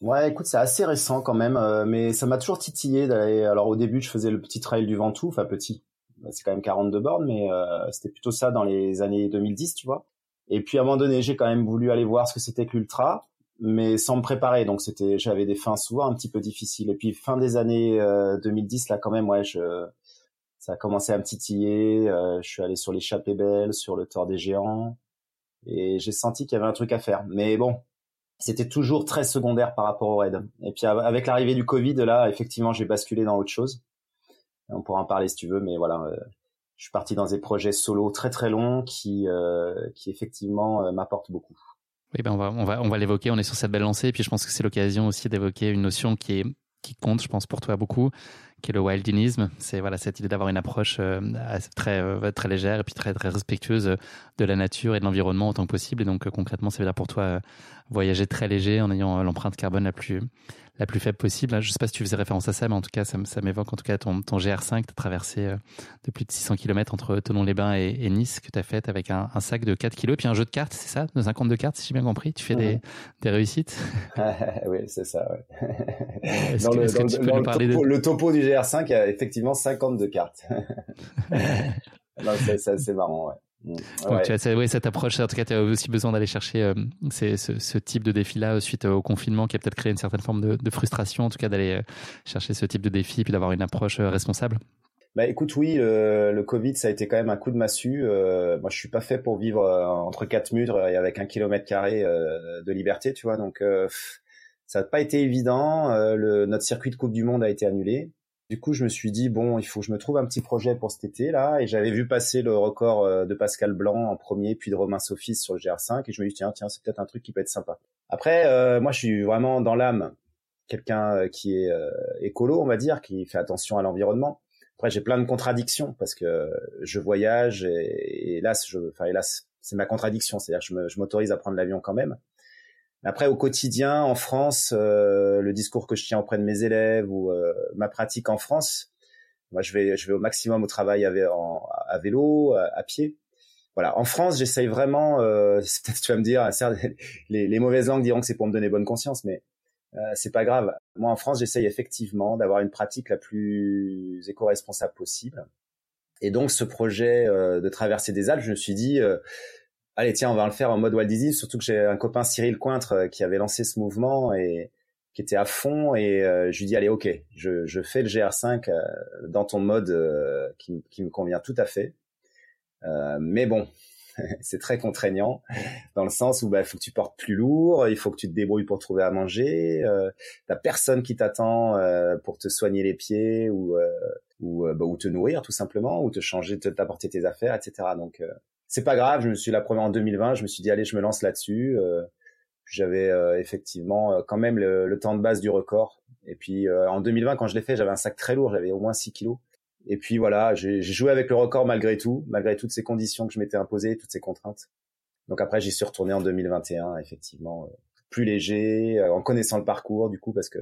Ouais, écoute, c'est assez récent quand même, euh, mais ça m'a toujours titillé d'aller. Alors au début, je faisais le petit trail du Ventoux, enfin petit, c'est quand même 42 bornes, mais euh, c'était plutôt ça dans les années 2010, tu vois. Et puis à un moment donné, j'ai quand même voulu aller voir ce que c'était que l'ultra, mais sans me préparer. Donc c'était, j'avais des fins souvent un petit peu difficiles. Et puis fin des années 2010, euh, là quand même, ouais, je, ça a commencé à me titiller. je suis allé sur l'échappée belle, sur le Tour des Géants, et j'ai senti qu'il y avait un truc à faire. Mais bon, c'était toujours très secondaire par rapport au raid. Et puis avec l'arrivée du Covid, là, effectivement, j'ai basculé dans autre chose. On pourra en parler si tu veux, mais voilà, euh, je suis parti dans des projets solo très très longs qui, euh, qui effectivement euh, m'apportent beaucoup. Oui, ben on va on va l'évoquer. On est sur cette belle lancée, et puis je pense que c'est l'occasion aussi d'évoquer une notion qui est qui compte, je pense, pour toi beaucoup, qui est le wildinisme. C'est voilà cette idée d'avoir une approche très très légère et puis très très respectueuse de la nature et de l'environnement autant que possible. Et donc concrètement, ça veut dire pour toi voyager très léger en ayant l'empreinte carbone la plus la plus faible possible. Je ne sais pas si tu faisais référence à ça, mais en tout cas, ça, m'évoque en tout cas ton, ton GR5. Tu as traversé euh, de plus de 600 km entre Tonon-les-Bains et, Nice que tu as fait avec un, sac de 4 kilos, puis un jeu de cartes, c'est ça? De 52 cartes, si j'ai bien compris. Tu fais des, des réussites? Oui, c'est ça. Ouais. le, topo, du GR5, il y a effectivement 52 cartes. c'est marrant, ouais. Donc tu as oui, cette approche, en tout cas, tu as aussi besoin d'aller chercher euh, ce, type de défi-là suite au confinement qui a peut-être créé une certaine forme de, frustration, en tout cas d'aller euh, chercher ce type de défi puis d'avoir une approche euh, responsable. Bah écoute, oui, le, Covid, ça a été quand même un coup de massue. moi, je suis pas fait pour vivre entre quatre murs et avec un kilomètre carré de liberté, tu vois. Donc, ça n'a pas été évident. le, notre circuit de Coupe du Monde a été annulé. Du coup, je me suis dit bon, il faut que je me trouve un petit projet pour cet été là, et j'avais vu passer le record euh, de Pascal Blanc en premier, puis de Romain Sophis sur le GR5, et je me dit tiens, tiens, c'est peut-être un truc qui peut être sympa. Après, euh, moi, je suis vraiment dans l'âme quelqu'un euh, qui est écolo, on va dire, qui fait attention à l'environnement. Après, j'ai plein de contradictions parce que je voyage et, hélas, je, enfin hélas, c'est ma contradiction, c'est-à-dire que je m'autorise à prendre l'avion quand même. Après, au quotidien, en France, euh, le discours que je tiens auprès de mes élèves ou euh, ma pratique en France, moi, je vais, je vais au maximum au travail à, vélo, à, pied. Voilà. En France, j'essaye vraiment. Euh, peut-être tu vas me dire, les, les mauvaises langues diront que c'est pour me donner bonne conscience, mais euh, c'est pas grave. Moi, en France, j'essaye effectivement d'avoir une pratique la plus éco-responsable possible. Et donc, ce projet euh, de traverser des Alpes, je me suis dit, allez tiens on va le faire en mode Walt Disney surtout que j'ai un copain Cyril Cointre euh, qui avait lancé ce mouvement et qui était à fond et euh, je lui dis allez ok je, je fais le GR5 euh, dans ton mode qui, qui, me convient tout à fait mais bon c'est très contraignant dans le sens où bah, il faut que tu portes plus lourd, il faut que tu te débrouilles pour trouver à manger, euh, t'as personne qui t'attend pour te soigner les pieds ou ou, bah, ou te nourrir tout simplement ou te changer, t'apporter tes affaires, etc. Donc c'est pas grave. Je me suis la première en 2020. Je me suis dit allez, je me lance là-dessus. Euh, j'avais euh, effectivement euh, quand même le, temps de base du record. Et puis en 2020, quand je l'ai fait, j'avais un sac très lourd. J'avais au moins 6 kilos. Et puis voilà, j'ai joué avec le record malgré tout, malgré toutes ces conditions que je m'étais imposées, toutes ces contraintes. Donc après, j'y suis retourné en 2021, effectivement, plus léger, en connaissant le parcours du coup, parce que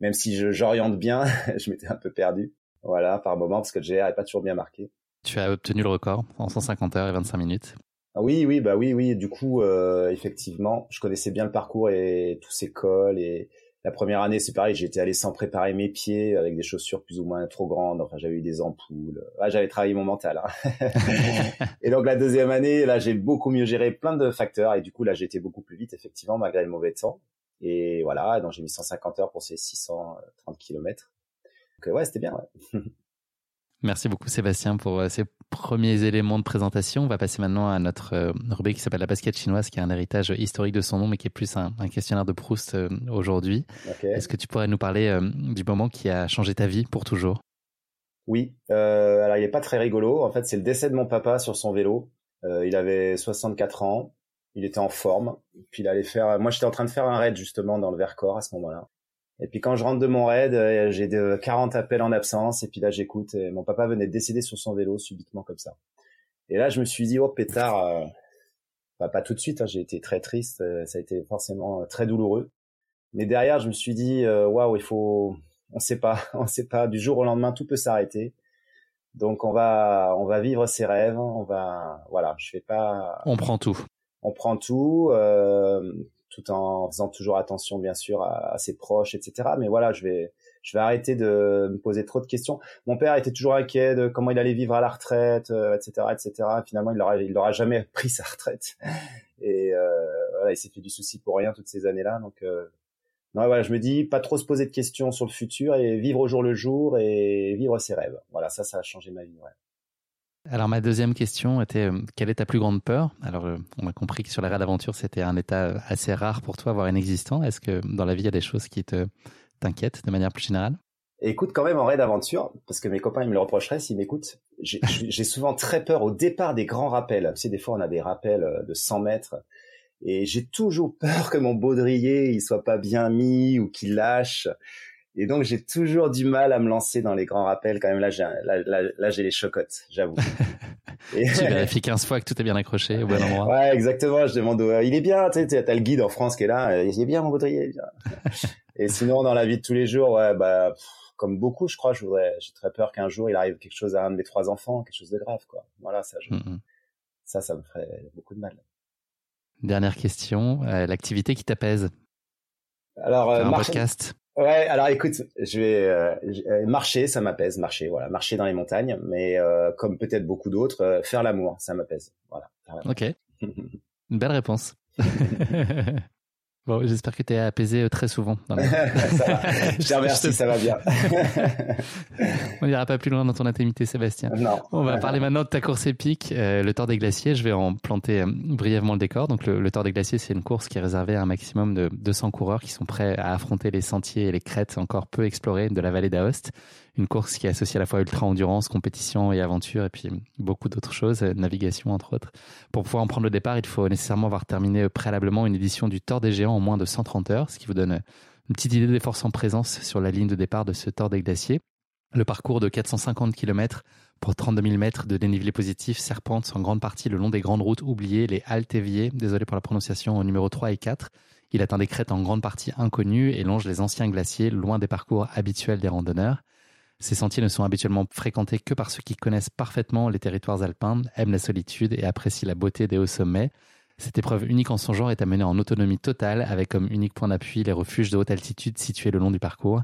même si j'oriente bien, je m'étais un peu perdu, voilà, par moment, parce que le GR n'est pas toujours bien marqué. Tu as obtenu le record en 150 heures et 25 minutes. Ah oui, oui, bah oui, oui. Du coup, euh, effectivement, je connaissais bien le parcours et tous ces cols. Et la première année, c'est pareil, j'étais allé sans préparer mes pieds avec des chaussures plus ou moins trop grandes. Enfin, j'avais eu des ampoules. Ah, j'avais travaillé mon mental. Hein. et donc la deuxième année, là, j'ai beaucoup mieux géré plein de facteurs et du coup, là, j'étais beaucoup plus vite, effectivement, malgré le mauvais temps. Et voilà, donc j'ai mis 150 heures pour ces 630 km. Donc ouais, c'était bien. Ouais. Merci beaucoup Sébastien pour euh, ces premiers éléments de présentation. On va passer maintenant à notre euh, rubrique qui s'appelle la basket chinoise, qui a un héritage historique de son nom, mais qui est plus un, questionnaire de Proust euh, aujourd'hui. Est-ce que tu pourrais nous parler du moment qui a changé ta vie pour toujours? Oui, alors il n'est pas très rigolo. En fait, c'est le décès de mon papa sur son vélo. il avait 64 ans, il était en forme, puis il allait faire. Moi, j'étais en train de faire un raid justement dans le Vercors à ce moment-là. Et puis quand je rentre de mon raid, euh, j'ai de 40 appels en absence. Et puis là, j'écoute. mon papa venait de décéder sur son vélo subitement comme ça. Et là, je me suis dit, oh pétard, euh, bah, pas tout de suite. Hein, j'ai été très triste. Euh, ça a été forcément très douloureux. Mais derrière, je me suis dit, waouh, il faut, on sait pas, on sait pas. Du jour au lendemain, tout peut s'arrêter. Donc on va, on va vivre ses rêves. On va, voilà, je fais pas. On prend tout. On prend tout. Euh, tout en faisant toujours attention bien sûr à, ses proches, etc. Mais voilà, je vais je vais arrêter de me poser trop de questions. Mon père était toujours inquiet de comment il allait vivre à la retraite, etc., euh, etc. Finalement, il n'aura il aura jamais pris sa retraite et euh, voilà, il s'est fait du souci pour rien toutes ces années-là. Donc euh, non, voilà, je me dis pas trop se poser de questions sur le futur et vivre au jour le jour et vivre ses rêves. Voilà, ça, ça a changé ma vie. Ouais. Alors ma deuxième question était euh, quelle est ta plus grande peur? Alors euh, on a compris que sur la rade d'aventure c'était un état euh, assez rare pour toi, voire inexistant. Est-ce que dans la vie il y a des choses qui te t'inquiètent de manière plus générale? Écoute quand même en raid d'aventure, parce que mes copains ils me le reprocheraient s'ils m'écoutent. J'ai souvent très peur au départ des grands rappels. Tu sais des fois on a des rappels de 100 mètres et j'ai toujours peur que mon baudrier il soit pas bien mis ou qu'il lâche. Et donc j'ai toujours du mal à me lancer dans les grands rappels. Quand même là, j'ai là, là, j'ai les chocottes, j'avoue. Et... tu vérifies 15 fois que tout est bien accroché au bon endroit. Ouais, exactement. Je demande, il est bien. Tu sais, t'as le guide en France qui est là. Euh, il est bien mon baudrier. et sinon, dans la vie de tous les jours, ouais, bah, comme beaucoup, je crois, je voudrais, j'ai très peur qu'un jour il arrive quelque chose à un de mes trois enfants, quelque chose de grave, quoi. Voilà, ça, je... ça, ça me ferait beaucoup de mal. Dernière question, euh, l'activité qui t'apaise. Alors, euh, un podcast. Ouais, alors écoute, je vais euh, euh, marcher, ça m'apaise, marcher, voilà, marcher dans les montagnes, mais euh, comme peut-être beaucoup d'autres, faire l'amour, ça m'apaise, voilà. Ok, une belle réponse. Bon, j'espère que tu es apaisé très souvent. ça va. Je te remercie, ça va bien. On n'ira pas plus loin dans ton intimité, Sébastien. Non. On va parler maintenant de ta course épique, le Tour des Glaciers. Je vais en planter brièvement le décor. Donc, le, le Tour des Glaciers, c'est une course qui est réservée à un maximum de 200 coureurs qui sont prêts à affronter les sentiers et les crêtes encore peu explorées de la vallée d'Aoste une course qui associe à la fois ultra-endurance, compétition et aventure, et puis beaucoup d'autres choses, euh, navigation entre autres. Pour pouvoir en prendre le départ, il faut nécessairement avoir terminé préalablement une édition du Tour des Géants en moins de 130 heures, ce qui vous donne une petite idée des forces en présence sur la ligne de départ de ce Tour des Glaciers. Le parcours de 450 km pour 32 000 mètres de dénivelé positif serpente en grande partie le long des grandes routes oubliées, les Altéviers, désolé pour la prononciation, numéro 3 et 4. Il atteint des crêtes en grande partie inconnues et longe les anciens glaciers loin des parcours habituels des randonneurs. Ces sentiers ne sont habituellement fréquentés que par ceux qui connaissent parfaitement les territoires alpins, aiment la solitude et apprécient la beauté des hauts sommets. Cette épreuve unique en son genre est à en autonomie totale avec comme unique point d'appui les refuges de haute altitude situés le long du parcours.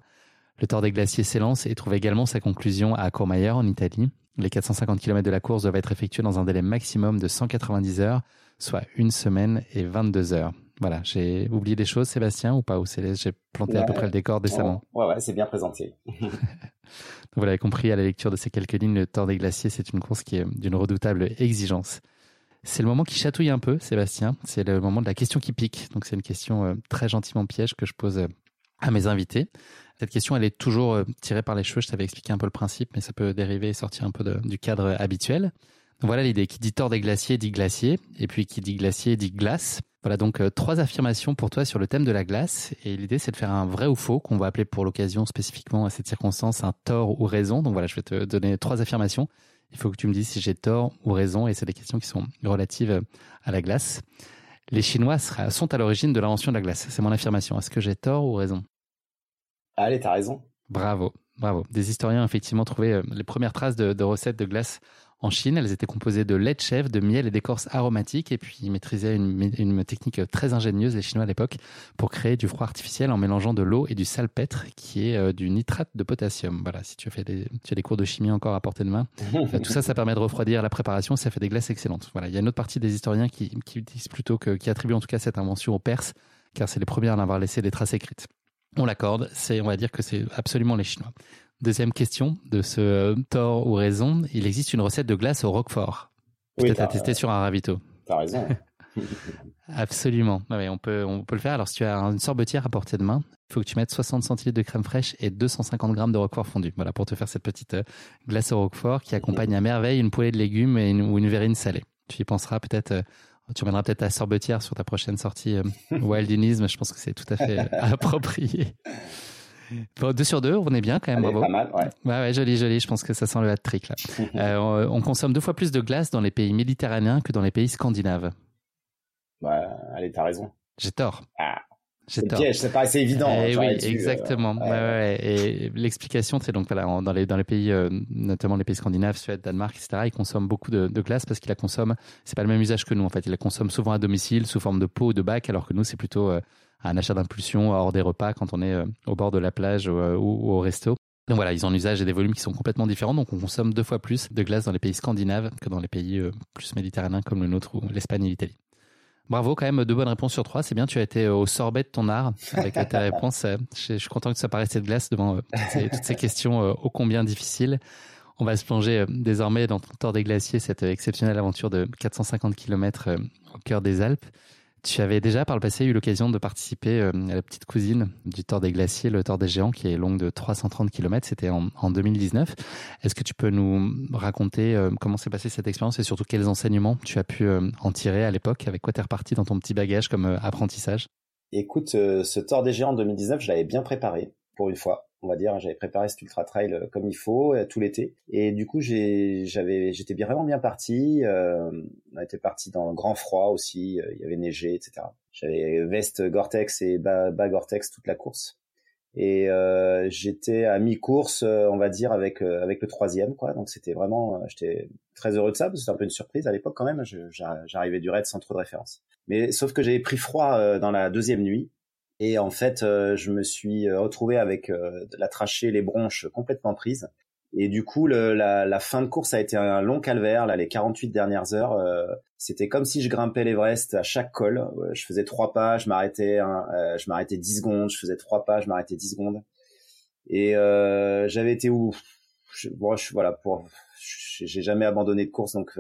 Le Tour des Glaciers s'élance et trouve également sa conclusion à Courmayeur en Italie. Les 450 km de la course doivent être effectués dans un délai maximum de 190 heures, soit une semaine et 22 heures. Voilà, j'ai oublié des choses, Sébastien, ou pas Ou j'ai planté à peu près le décor décemment Ouais, ouais, c'est bien présenté. vous l'avez compris à la lecture de ces quelques lignes, le Tour des Glaciers, c'est une course qui est d'une redoutable exigence. C'est le moment qui chatouille un peu, Sébastien. C'est le moment de la question qui pique. Donc, c'est une question euh, très gentiment piège que je pose euh, à mes invités. Cette question, elle est toujours euh, tirée par les cheveux. Je t'avais expliqué un peu le principe, mais ça peut dériver et sortir un peu du cadre habituel. voilà l'idée. Qui dit Tour des Glaciers dit glacier. Et puis, qui dit glacier dit glace. Voilà donc euh, trois affirmations pour toi sur le thème de la glace. Et l'idée, c'est de faire un vrai ou faux, qu'on va appeler pour l'occasion spécifiquement à cette circonstance un tort ou raison. Donc voilà, je vais te donner trois affirmations. Il faut que tu me dises si j'ai tort ou raison. Et c'est des questions qui sont relatives à la glace. Les Chinois sont à l'origine de l'invention de la glace. C'est mon affirmation. Est-ce que j'ai tort ou raison? Allez, t'as raison. Bravo, bravo. Des historiens ont effectivement trouvé euh, les premières traces de, de recettes de glace en Chine. Elles étaient composées de lait de chèvre, de miel et d'écorce aromatique. Et puis, ils maîtrisaient une, technique très ingénieuse, les Chinois à l'époque, pour créer du froid artificiel en mélangeant de l'eau et du salpêtre, qui est euh, du nitrate de potassium. Voilà, si tu as fait des, tu as des cours de chimie encore à portée de main. tout ça, ça permet de refroidir la préparation. Ça fait des glaces excellentes. Voilà, il y a une autre partie des historiens qui, qui disent plutôt que, qui attribuent en tout cas cette invention aux Perses, car c'est les premiers à en avoir laissé des traces écrites. On l'accorde, c'est, on va dire que c'est absolument les Chinois. Deuxième question de ce tort ou raison. Il existe une recette de glace au roquefort. Peut-être à tester sur un ravito. T'as raison. Absolument. on peut, on peut le faire. Alors, si tu as une sorbetière à portée de main, il faut que tu mettes 60 centilitres de crème fraîche et 250 grammes de roquefort fondu. Voilà, pour te faire cette petite euh, glace au roquefort qui accompagne à merveille une poêlée de légumes et ou une verrine salée. Tu y penseras peut-être, euh, tu emmèneras peut-être ta sorbetière sur ta prochaine sortie euh, Wildinisme. Je pense que c'est tout à fait approprié. Bon, deux sur deux, on est bien quand même, bravo. Pas mal, ouais. Ouais, ouais, joli, joli. Je pense que ça sent le hat-trick, là. euh, on, consomme deux fois plus de glace dans les pays méditerranéens que dans les pays scandinaves. Ouais, allez, t'as raison. J'ai tort. Ah. C'est le piège, ça paraissait évident. Et eh oui, exactement. Et l'explication, c'est donc voilà, dans les dans les pays, notamment les pays scandinaves, Suède, Danemark, etc. Ils consomment beaucoup de, de glace parce qu'ils la consomment. C'est pas le même usage que nous en fait. Ils la consomment souvent à domicile sous forme de pot ou de bac, alors que nous c'est plutôt un achat d'impulsion hors des repas quand on est euh, au bord de la plage euh, ou, au resto. Donc voilà, ils ont un usage et des volumes qui sont complètement différents, donc on consomme deux fois plus de glace dans les pays scandinaves que dans les pays euh, plus méditerranéens comme le nôtre ou l'Espagne et l'Italie. Bravo, quand même, deux bonnes réponses sur trois. C'est bien, tu as été au sorbet de ton art avec ta réponse. Je, suis content que ça paraisse cette glace devant toutes ces questions ô combien difficiles. On va se plonger désormais dans ton Tour des Glaciers, cette exceptionnelle aventure de 450 km au cœur des Alpes. Tu avais déjà par le passé eu l'occasion de participer euh, à la petite cousine du Tour des Glaciers, le Tour des Géants, qui est longue de 330 km. C'était en, 2019. Est-ce que tu peux nous raconter euh, comment s'est passée cette expérience et surtout quels enseignements tu as pu euh, en tirer à l'époque? Avec quoi tu es reparti dans ton petit bagage comme apprentissage? Écoute, ce Tour des Géants en 2019, je l'avais bien préparé pour une fois on va dire. J'avais préparé cet ultra trail euh, comme il faut euh, tout l'été. Et du coup, j'avais, j'étais vraiment bien parti. Euh, on était parti dans le grand froid aussi. il y avait neigé, etc. J'avais veste Gore-Tex et bas, Gore-Tex toute la course. Et j'étais à mi-course, on va dire, avec avec le troisième, quoi. Donc c'était vraiment, j'étais très heureux de ça parce que c'était un peu une surprise à l'époque quand même. J'arrivais du raid sans trop de référence. Mais sauf que j'avais pris froid dans la deuxième nuit et en fait, euh, je me suis euh, retrouvé avec euh, la trachée, les bronches complètement prises. Et du coup, le, la, la, fin de course a été un long calvaire. Là, les 48 dernières heures, euh, c'était comme si je grimpais l'Everest à chaque col. Je faisais trois pas, je m'arrêtais, hein, je m'arrêtais 10 secondes. Je faisais trois pas, je m'arrêtais 10 secondes. Et j'avais été où? Je, bon, je, voilà, pour, j'ai jamais abandonné de course, donc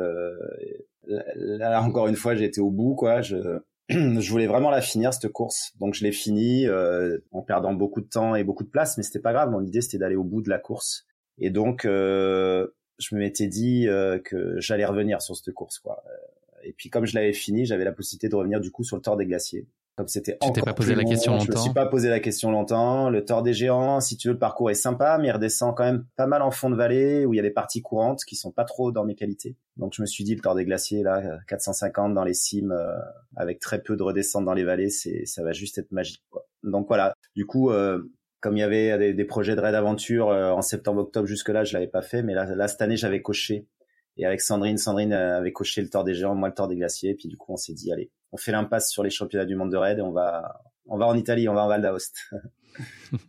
là encore une fois, été au bout, quoi. Je, je voulais vraiment la finir cette course, donc je l'ai finie euh, en perdant beaucoup de temps et beaucoup de place, mais c'était pas grave. Mon idée c'était d'aller au bout de la course, et donc euh, je me m'étais dit euh, que j'allais revenir sur cette course, quoi. Et puis comme je l'avais fini, j'avais la possibilité de revenir du coup sur le Tour des Glaciers. Comme c'était t'es pas posé la question longtemps. Je me suis pas posé la question longtemps. Le Tour des Géants, si tu veux, le parcours est sympa, mais il redescend quand même pas mal en fond de vallée où il y a des parties courantes qui sont pas trop dans mes qualités. Donc je me suis dit le Tour des Glaciers là, 450 dans les cimes euh, avec très peu de redescente dans les vallées, c'est ça va juste être magique. Quoi. Donc voilà. Du coup, euh, comme il y avait des, projets de raid aventure euh, en septembre-octobre jusque là, je l'avais pas fait, mais là, là cette année j'avais coché. Et avec Sandrine, Sandrine avait coché le Tour des Géants, moi le Tour des Glaciers, et puis du coup on s'est dit allez, on fait l'impasse sur les championnats du monde de raid et on va, on va en Italie, on va en Val d'Aoste.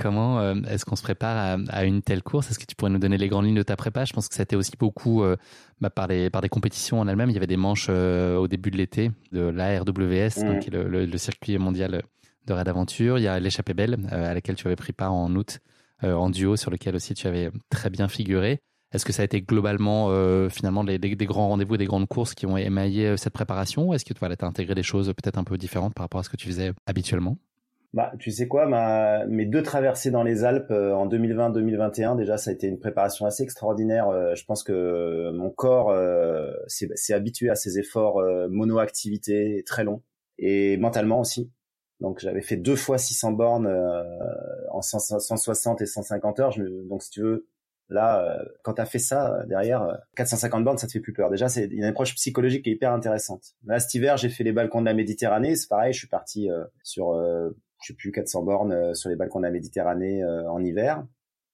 Comment euh, est-ce qu'on se prépare à, une telle course? Est-ce que tu pourrais nous donner les grandes lignes de ta prépa? Je pense que ça a été aussi beaucoup euh, bah, par, les, par des compétitions en elles-mêmes. Il y avait des manches euh, au début de l'été de l'ARWS, donc mm. le, circuit mondial de raid aventure. Il y a l'échappée belle à laquelle tu avais pris part en août en duo, sur lequel aussi tu avais très bien figuré. Est-ce que ça a été globalement euh, finalement des, grands rendez-vous, des grandes courses qui ont émaillé euh, cette préparation? Est-ce que tu as intégré des choses peut-être un peu différentes par rapport à ce que tu faisais habituellement? Bah, tu sais quoi, mes deux traversées dans les Alpes euh, en 2020-2021, déjà, ça a été une préparation assez extraordinaire. je pense que mon corps s'est habitué à ces efforts monoactivité très longs et mentalement aussi. Donc, j'avais fait deux fois 600 bornes en 160 et 150 heures. Donc, si tu veux, Là, euh, quand tu as fait ça euh, derrière 450 euh, bornes, ça te fait plus peur. Déjà, c'est une approche psychologique qui est hyper intéressante. Là, cet hiver, j'ai fait les balcons de la Méditerranée. C'est pareil, je suis parti sur, je sais plus, 400 bornes sur les balcons de la Méditerranée en hiver.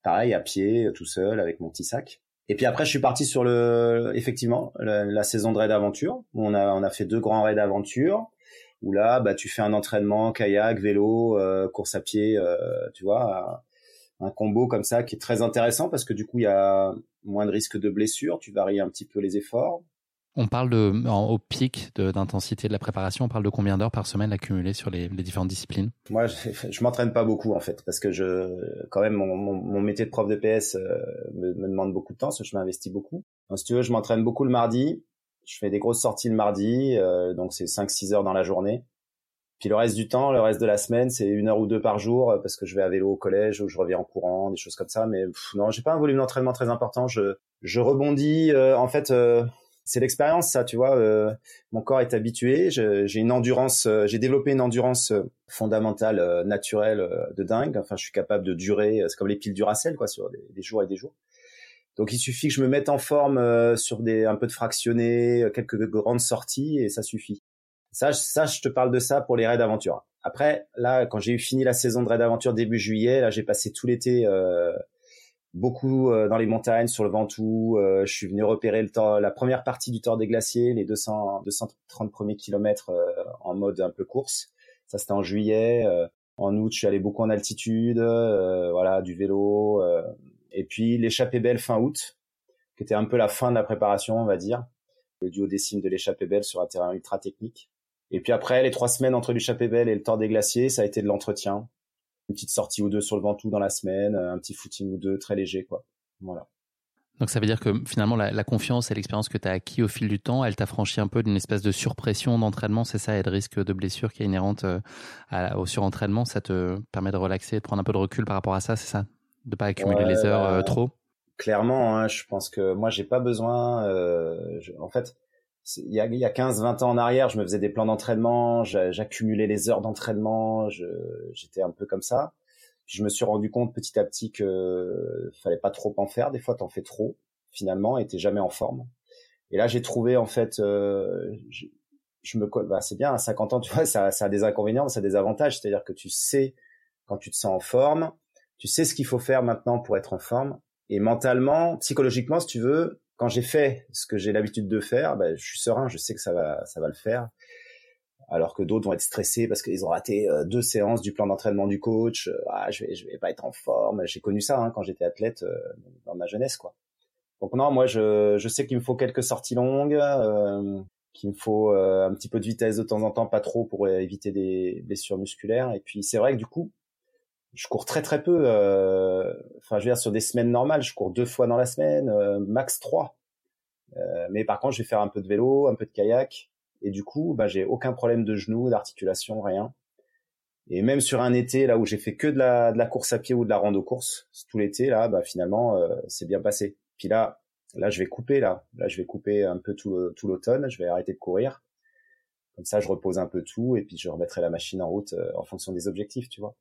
Pareil, à pied, tout seul, avec mon petit sac. Et puis après, je suis parti sur le, effectivement, la, saison de raid aventure. On a, on a fait deux grands raids d'aventure où là, bah, tu fais un entraînement kayak, vélo, course à pied, tu vois, un combo comme ça qui est très intéressant parce que du coup il y a moins de risque de blessure, tu varies un petit peu les efforts. On parle de, au pic d'intensité de, la préparation, on parle de combien d'heures par semaine accumulées sur les, différentes disciplines? Moi, je, je m'entraîne pas beaucoup en fait, parce que je, quand même, mon, mon, métier de prof de PS euh, me, me, demande beaucoup de temps, parce que je m'investis beaucoup. Donc, si tu veux, je m'entraîne beaucoup le mardi, je fais des grosses sorties le mardi, euh, donc c'est 5-6 heures dans la journée. Puis le reste du temps, le reste de la semaine, c'est une heure ou deux par jour euh, parce que je vais à vélo au collège ou je reviens en courant, des choses comme ça. Mais non, j'ai pas un volume d'entraînement très important. Je, je rebondis. Euh, en fait, euh, c'est l'expérience, ça. Tu vois, mon corps est habitué. J'ai une endurance. j'ai développé une endurance fondamentale, naturelle, de dingue. Enfin, je suis capable de durer. C'est comme les piles Duracell, quoi, sur des, jours et des jours. Donc, il suffit que je me mette en forme sur des un peu de fractionné, quelques grandes sorties et ça suffit. Ça, ça, je te parle de ça pour les raids d'aventure. Après, là, quand j'ai eu fini la saison de Raid Aventure début juillet, là, j'ai passé tout l'été beaucoup dans les montagnes, sur le Ventoux. je suis venu repérer le temps, la première partie du Tour des Glaciers, les 200, 230 premiers kilomètres en mode un peu course. Ça, c'était en juillet. en août, je suis allé beaucoup en altitude, voilà, du vélo. et puis l'échappée belle fin août, qui était un peu la fin de la préparation, on va dire le duodécime de l'échappée belle sur un terrain ultra technique. Et puis après, les trois semaines entre l'échappée belle et le temps des glaciers, ça a été de l'entretien. Une petite sortie ou deux sur le Ventoux dans la semaine, un petit footing ou deux très léger, quoi. Voilà. Donc ça veut dire que finalement la, confiance et l'expérience que tu as acquis au fil du temps, elle t'a franchi un peu d'une espèce de surpression d'entraînement, c'est ça, et de risque de blessure qui est inhérente euh, au surentraînement, ça te permet de relaxer, de prendre un peu de recul par rapport à ça, c'est ça? De pas accumuler les heures euh, bah, trop? clairement, hein, je pense que moi, j'ai pas besoin. Euh, en fait, il y a, il y a 15-20 ans en arrière, je me faisais des plans d'entraînement, j'accumulais les heures d'entraînement, j'étais un peu comme ça. Puis je me suis rendu compte petit à petit que fallait pas trop en faire. Des fois, t'en fais trop finalement, et t'es jamais en forme. Et là, j'ai trouvé en fait, euh, je, je, me, bah, c'est bien à 50 ans, tu vois, ça, ça a des inconvénients, ça a des avantages. C'est-à-dire que tu sais quand tu te sens en forme, tu sais ce qu'il faut faire maintenant pour être en forme, et mentalement, psychologiquement, si tu veux, quand j'ai fait ce que j'ai l'habitude de faire, ben, je suis serein, je sais que ça va, ça va le faire. Alors que d'autres vont être stressés parce qu'ils ont raté euh, deux séances du plan d'entraînement du coach. Euh, ah, je vais, je vais pas être en forme. J'ai connu ça hein, quand j'étais athlète euh, dans ma jeunesse, quoi. Donc non, moi, je, je sais qu'il me faut quelques sorties longues, qu'il me faut un petit peu de vitesse de temps en temps, pas trop pour éviter des blessures musculaires. Et puis c'est vrai que du coup, je cours très très peu. Euh, enfin, je veux dire, sur des semaines normales, je cours deux fois dans la semaine, euh, max trois. Euh, mais par contre, je vais faire un peu de vélo, un peu de kayak, et du coup, bah, j'ai aucun problème de genoux, d'articulation, rien. Et même sur un été là où j'ai fait que de la, de la course à pied ou de la rando course tout l'été là, bah finalement c'est bien passé. Puis là, là je vais couper là, là je vais couper un peu tout, tout l'automne, je vais arrêter de courir. Comme ça, je repose un peu tout et puis je remettrai la machine en route en fonction des objectifs, tu vois.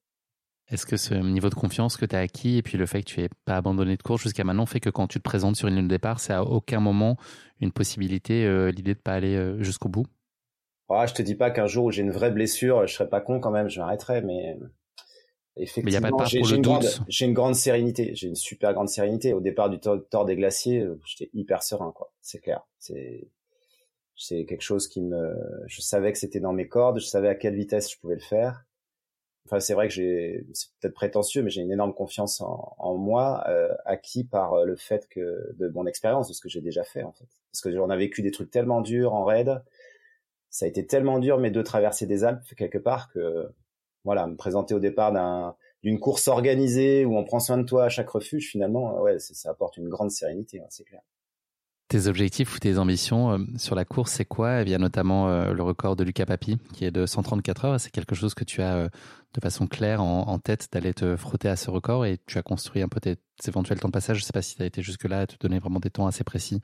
Est-ce que ce niveau de confiance que tu as acquis et puis le fait que tu n'aies pas abandonné de course jusqu'à maintenant fait que quand tu te présentes sur une ligne de départ, c'est à aucun moment une possibilité, euh, l'idée de pas aller euh, jusqu'au bout? Ah, Je te dis pas qu'un jour où j'ai une vraie blessure, je serais pas con quand même, je m'arrêterais, mais effectivement, j'ai une, grande, une grande sérénité, j'ai une super grande sérénité. Au départ du Tour des Glaciers, euh, j'étais hyper serein, quoi. C'est clair. C'est c'est quelque chose qui me, je savais que c'était dans mes cordes, je savais à quelle vitesse je pouvais le faire enfin c'est vrai que j'ai c'est peut-être prétentieux mais j'ai une énorme confiance en, en moi euh, acquis par euh, le fait que de mon expérience de ce que j'ai déjà fait en fait. Parce que j'en ai vécu des trucs tellement durs en raid. Ça a été tellement dur mes deux traversées des Alpes quelque part que voilà me présenter au départ d'un d'une course organisée où on prend soin de toi à chaque refuge finalement ouais ça apporte une grande sérénité hein, c'est clair tes objectifs ou tes ambitions euh, sur la course, c'est quoi? Y a notamment euh, le record de Lucas Papi, qui est de 134 heures. C'est quelque chose que tu as euh, de façon claire en, tête d'aller te frotter à ce record et tu as construit un peu tes, éventuels temps de passage. Je ne sais pas si tu as été jusque-là à te donner vraiment des temps assez précis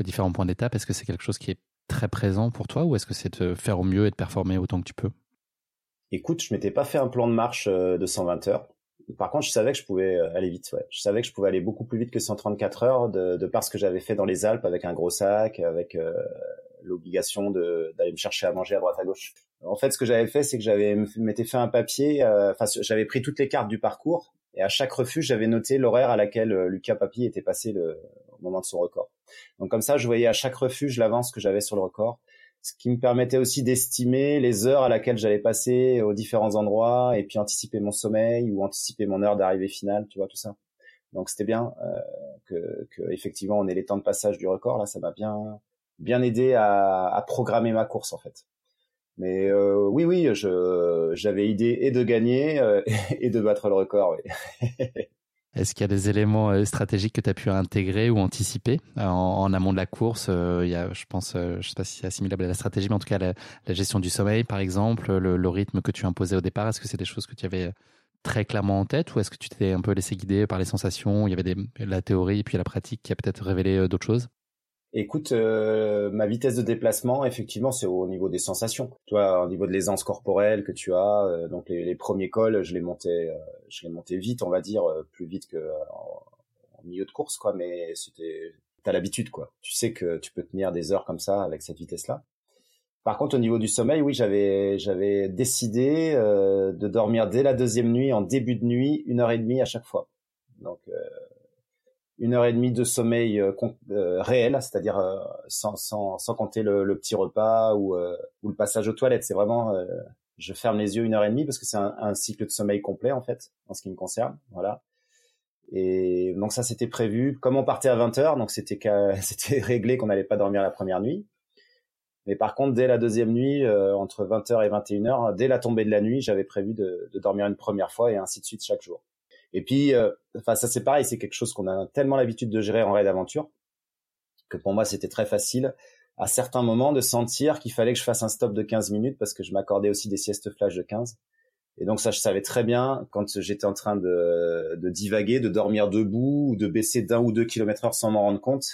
aux différents points d'étape. Est-ce que c'est quelque chose qui est très présent pour toi ou est-ce que c'est de faire au mieux et de performer autant que tu peux? Écoute, je m'étais pas fait un plan de marche de 120 heures par contre, je savais que je pouvais euh, aller vite. Ouais. Je savais que je pouvais aller beaucoup plus vite que 134 heures de, de par ce que j'avais fait dans les Alpes avec un gros sac, avec euh, l'obligation d'aller me chercher à manger à droite à gauche. En fait, ce que j'avais fait, c'est que j'avais m'étais fait un papier. Euh, enfin, j'avais pris toutes les cartes du parcours et à chaque refuge, j'avais noté l'horaire à laquelle Lucas Papi était passé le, au moment de son record. Donc comme ça, je voyais à chaque refuge l'avance que j'avais sur le record ce qui me permettait aussi d'estimer les heures à laquelle j'allais passer aux différents endroits et puis anticiper mon sommeil ou anticiper mon heure d'arrivée finale, tu vois tout ça. Donc c'était bien euh, que, que, effectivement on ait les temps de passage du record là, ça m'a bien bien aidé à, à, programmer ma course en fait. Mais euh, oui oui, j'avais idée et de gagner euh, et de battre le record. Oui. Est-ce qu'il y a des éléments euh, stratégiques que tu as pu intégrer ou anticiper euh, en, amont de la course euh, je pense, je sais pas si c'est assimilable à la stratégie, mais en tout cas la, gestion du sommeil, par exemple, le, rythme que tu imposais au départ. Est-ce que c'est des choses que tu avais très clairement en tête ou est-ce que tu t'es un peu laissé guider par les sensations Il y avait la théorie et puis la pratique qui a peut-être révélé d'autres choses? Écoute, euh, ma vitesse de déplacement, effectivement, c'est au niveau des sensations. Tu vois, au niveau de l'aisance corporelle que tu as, euh, donc les, premiers cols, je les montais, euh, je les montais vite, on va dire, plus vite que en, milieu de course, quoi. Mais c'était, t'as l'habitude, quoi. Tu sais que tu peux tenir des heures comme ça avec cette vitesse-là. Par contre, au niveau du sommeil, oui, j'avais j'avais décidé euh, de dormir dès la deuxième nuit, en début de nuit, une heure et demie à chaque fois. Donc euh, une heure et demie de sommeil euh, réel, c'est-à-dire sans, sans, sans compter le, le, petit repas ou, ou le passage aux toilettes. C'est vraiment, je ferme les yeux une heure et demie parce que c'est un, un, cycle de sommeil complet en fait, en ce qui me concerne. Voilà. Et donc ça, c'était prévu. Comme on partait à 20 heures, donc c'était c'était réglé qu'on n'allait pas dormir la première nuit. Mais par contre, dès la deuxième nuit, euh, entre 20h et 21h, dès la tombée de la nuit, j'avais prévu de, de, dormir une première fois et ainsi de suite chaque jour. Et puis, euh, enfin, ça c'est pareil, c'est quelque chose qu'on a tellement l'habitude de gérer en raid d'aventure que pour moi c'était très facile à certains moments de sentir qu'il fallait que je fasse un stop de 15 minutes parce que je m'accordais aussi des siestes flash de 15. Et donc ça, je savais très bien quand j'étais en train de, de divaguer, de dormir debout ou de baisser d'un ou deux kilomètres heure sans m'en rendre compte.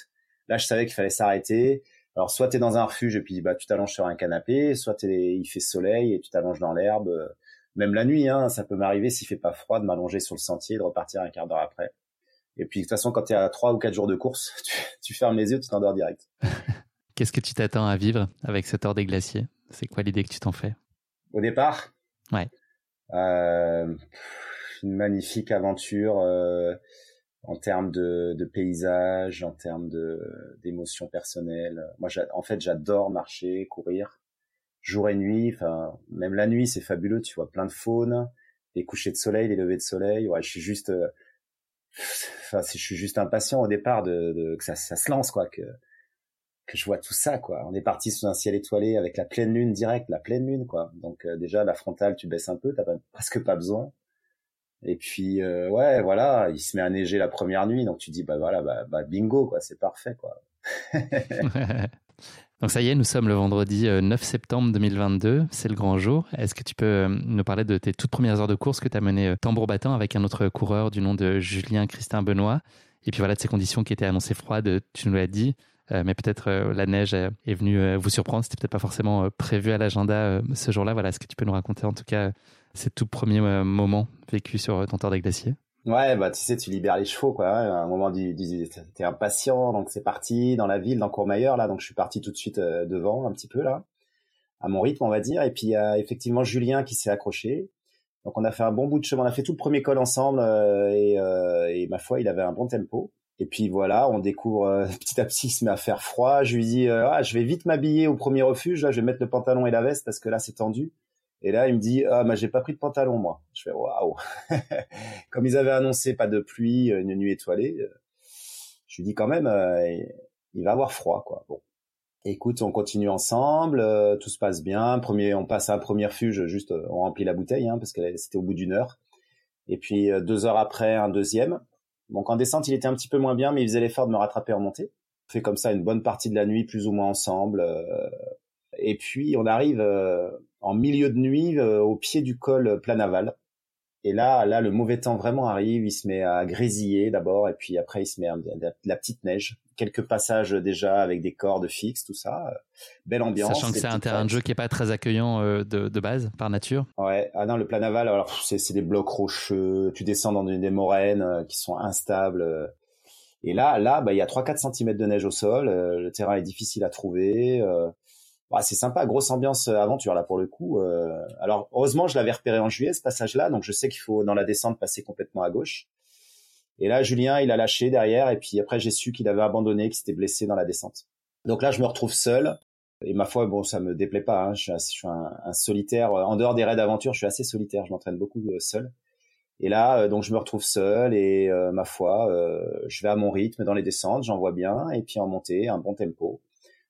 Là, je savais qu'il fallait s'arrêter, alors soit tu es dans un refuge et puis bah tu t'allonges sur un canapé, soit il fait soleil et tu t'allonges dans l'herbe. Même la nuit, hein, ça peut m'arriver s'il fait pas froid de m'allonger sur le sentier et de repartir un quart d'heure après. Et puis de toute façon, quand tu es à trois ou quatre jours de course, tu, fermes les yeux, tu t'endors direct. Qu'est-ce que tu t'attends à vivre avec cette heure des glaciers? C'est quoi l'idée que tu t'en fais? Au départ? Ouais. Euh, une magnifique aventure. Euh, en termes de, de paysage, en termes d'émotions personnelles. Moi, en fait, j'adore marcher, courir, jour et nuit. Enfin, même la nuit, c'est fabuleux. Tu vois plein de faune, les couchers de soleil, les levées de soleil. Ouais, je suis juste, euh, enfin, je suis juste impatient au départ de, de que ça, ça, se lance, quoi, que que je vois tout ça, quoi. On est parti sous un ciel étoilé avec la pleine lune directe, la pleine lune, quoi. Donc euh, déjà la frontale, tu baisses un peu, t'as presque pas besoin. Et puis euh, ouais, voilà, il se met à neiger la première nuit, donc tu dis bah voilà, bah, bah bingo quoi, c'est parfait quoi. donc ça y est, nous sommes le vendredi 9 euh, septembre 2022, c'est le grand jour. Est-ce que tu peux euh, nous parler de tes toutes premières heures de course que tu as menées tambour battant avec un autre coureur du nom de Julien Christin Benoît? Et puis voilà de ces conditions qui étaient annoncées froides, tu nous l'as dit. mais peut-être la neige est venue vous surprendre. C'était peut-être pas forcément prévu à l'agenda ce jour-là. Voilà, est-ce que tu peux nous raconter en tout cas ces tout premiers euh, moments vécus sur euh, ton terre des glaciers Ouais, bah tu sais, tu libères les chevaux, quoi. À un moment, du, du t'es impatient, donc c'est parti dans la ville, dans Courmayeur, là. Donc je suis parti tout de suite euh, devant, un petit peu là, à mon rythme, on va dire. Et puis il y a effectivement Julien qui s'est accroché. Donc on a fait un bon bout de chemin, on a fait tout le premier col ensemble et, et, ma foi, il avait un bon tempo. Et puis voilà, on découvre petit à petit, il se met à faire froid. Je lui dis, ah, je vais vite m'habiller au premier refuge. Là, je vais mettre le pantalon et la veste parce que là, c'est tendu. Et là, il me dit ah mais j'ai pas pris de pantalon moi. Je fais waouh. Comme ils avaient annoncé pas de pluie, euh, une nuit étoilée, euh, je lui dis quand même euh, il va avoir froid quoi. Bon. Écoute, on continue ensemble, tout se passe bien. Premier, on passe à un premier refuge, juste on remplit la bouteille hein, parce que c'était au bout d'une heure. Et puis deux heures après, un deuxième. Donc en descente, il était un petit peu moins bien, mais il faisait l'effort de me rattraper en montée. On fait comme ça une bonne partie de la nuit, plus ou moins ensemble. et puis on arrive en milieu de nuit euh, au pied du col Planaval. Et là, là, le mauvais temps vraiment arrive. Il se met à grésiller d'abord, et puis après, il se met à la petite neige. Quelques passages déjà avec des cordes fixes, tout ça. Belle ambiance. Sachant que c'est un terrain de jeu qui est pas très accueillant euh, de, de, base par nature. Ouais. Ah non, le Planaval, alors c'est des blocs rocheux. Tu descends dans des, moraines euh, qui sont instables. Et là, là, bah, il y a 3-4 cm de neige au sol. Le terrain est difficile à trouver. Ah, c'est sympa, grosse ambiance euh, aventure là pour le coup. Euh. alors heureusement, je l'avais repéré en juillet ce passage-là, donc je sais qu'il faut dans la descente passer complètement à gauche. Et là, Julien, il a lâché derrière, et puis après j'ai su qu'il avait abandonné, qu'il s'était blessé dans la descente. Donc là, je me retrouve seul. Et ma foi, bon, ça me déplaît pas. Hein. Je suis, un, solitaire. En dehors des raids d'aventure, je suis assez solitaire. Je m'entraîne beaucoup euh, seul. Et là, donc je me retrouve seul et ma foi, je vais à mon rythme dans les descentes, j'en vois bien, et puis en montée, un bon tempo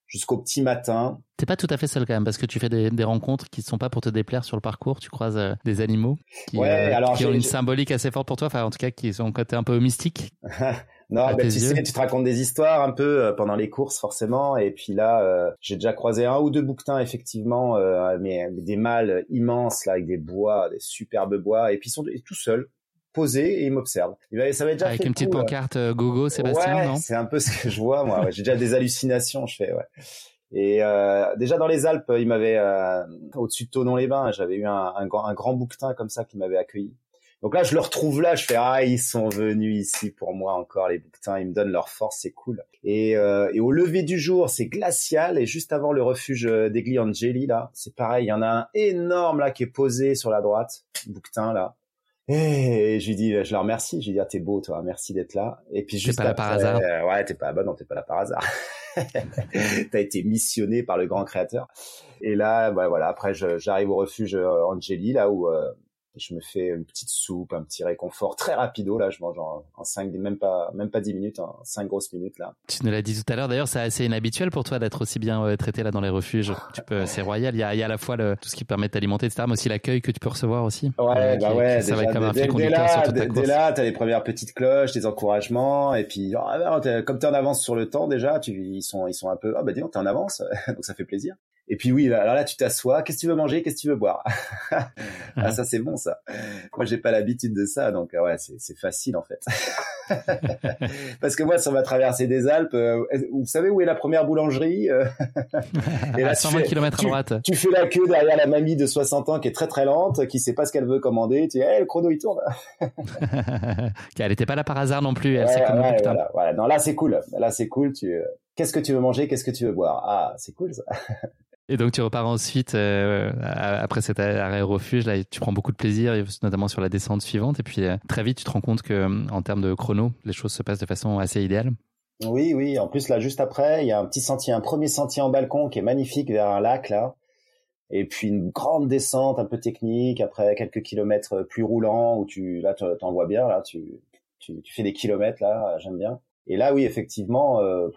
jusqu'au petit matin. T'es pas tout à fait seul quand même parce que tu fais des, des rencontres qui ne sont pas pour te déplaire sur le parcours. Tu croises euh, des animaux qui, ouais, euh, alors qui ont une symbolique assez forte pour toi, enfin en tout cas qui sont un côté un peu mystique. non, ben, tu sais, tu te racontes des histoires un peu euh, pendant les courses forcément. Et puis là, j'ai déjà croisé un ou deux bouquetins effectivement, mais des mâles immenses là avec des bois, des superbes bois. Et puis ils sont tout seuls posé et il m'observe. Ça déjà Avec une petite euh. pancarte euh, gogo, Sébastien, ouais, non? C'est un peu ce que je vois, moi. J'ai déjà des hallucinations, je fais, ouais. Et euh, déjà dans les Alpes, il m'avait euh, au-dessus de Tonon-les-Bains, j'avais eu un, un, un, grand bouquetin comme ça qui m'avait accueilli. Donc là, je le retrouve là, je fais ah ils sont venus ici pour moi encore les bouquetins, ils me donnent leur force, c'est cool. Et, euh, et au lever du jour, c'est glacial et juste avant le refuge d'Egli Angeli là, c'est pareil, il y en a un énorme là qui est posé sur la droite, bouquetin là. Et je lui dis, je leur remercie. Je lui dis, ah, t'es beau, toi, merci d'être là. Et puis juste pas là par hasard. ouais, t'es pas, bah non, t'es pas là par hasard. T'as été missionné par le grand créateur. Et là, bah voilà, après, j'arrive au refuge Angeli, là où euh, je me fais une petite soupe, un petit réconfort très rapido là. Je mange en, en 5, même pas, même pas 10 minutes, en 5 grosses minutes là. Tu nous l'as dit tout à l'heure. D'ailleurs, c'est assez inhabituel pour toi d'être aussi bien euh, traité là dans les refuges. Tu peux, c'est royal. Il y a, il y a à la fois le, tout ce qui permet de t'alimenter, etc., mais aussi l'accueil que tu peux recevoir aussi. Ouais, euh, bah ouais. ça va être comme un fil conducteur sur toute ta course. Dès là, t'as les premières petites cloches, des encouragements, et puis oh, ah, es, comme t'es en avance sur le temps déjà, tu, ils sont, ils sont un peu, ah bah dis donc t'es en avance, donc ça fait plaisir. Et puis oui, alors là, tu t'assois. Qu'est-ce que tu veux manger Qu'est-ce que tu veux boire? Ah, ça c'est bon ça. Moi, j'ai pas l'habitude de ça, donc euh, ouais, c'est facile en fait. Parce que moi, sur ma traversée des Alpes, euh, vous savez où est la première boulangerie euh? Et là, à 120 km à droite. Tu fais la queue derrière la mamie de 60 ans qui est très très lente, qui sait pas ce qu'elle veut commander. Tu dis, hey, le chrono il tourne. elle était pas là par hasard non plus. Elle ouais, comme ouais, voilà, voilà. Non, là c'est cool. Là c'est cool. Tu, qu'est-ce que tu veux manger Qu'est-ce que tu veux boire? Ah, c'est cool ça. Et donc tu repars ensuite euh, après cet arrêt refuge. Là, tu prends beaucoup de plaisir, notamment sur la descente suivante. Et puis euh, très vite, tu te rends compte que en termes de chrono, les choses se passent de façon assez idéale. Oui, oui. En plus, là, juste après, il y a un petit sentier, un premier sentier en balcon qui est magnifique vers un lac là. Et puis une grande descente un peu technique. Après quelques kilomètres plus roulants où tu là t'en vois bien là. Tu, tu, tu fais des kilomètres là. J'aime bien. Et là, oui, effectivement. Euh,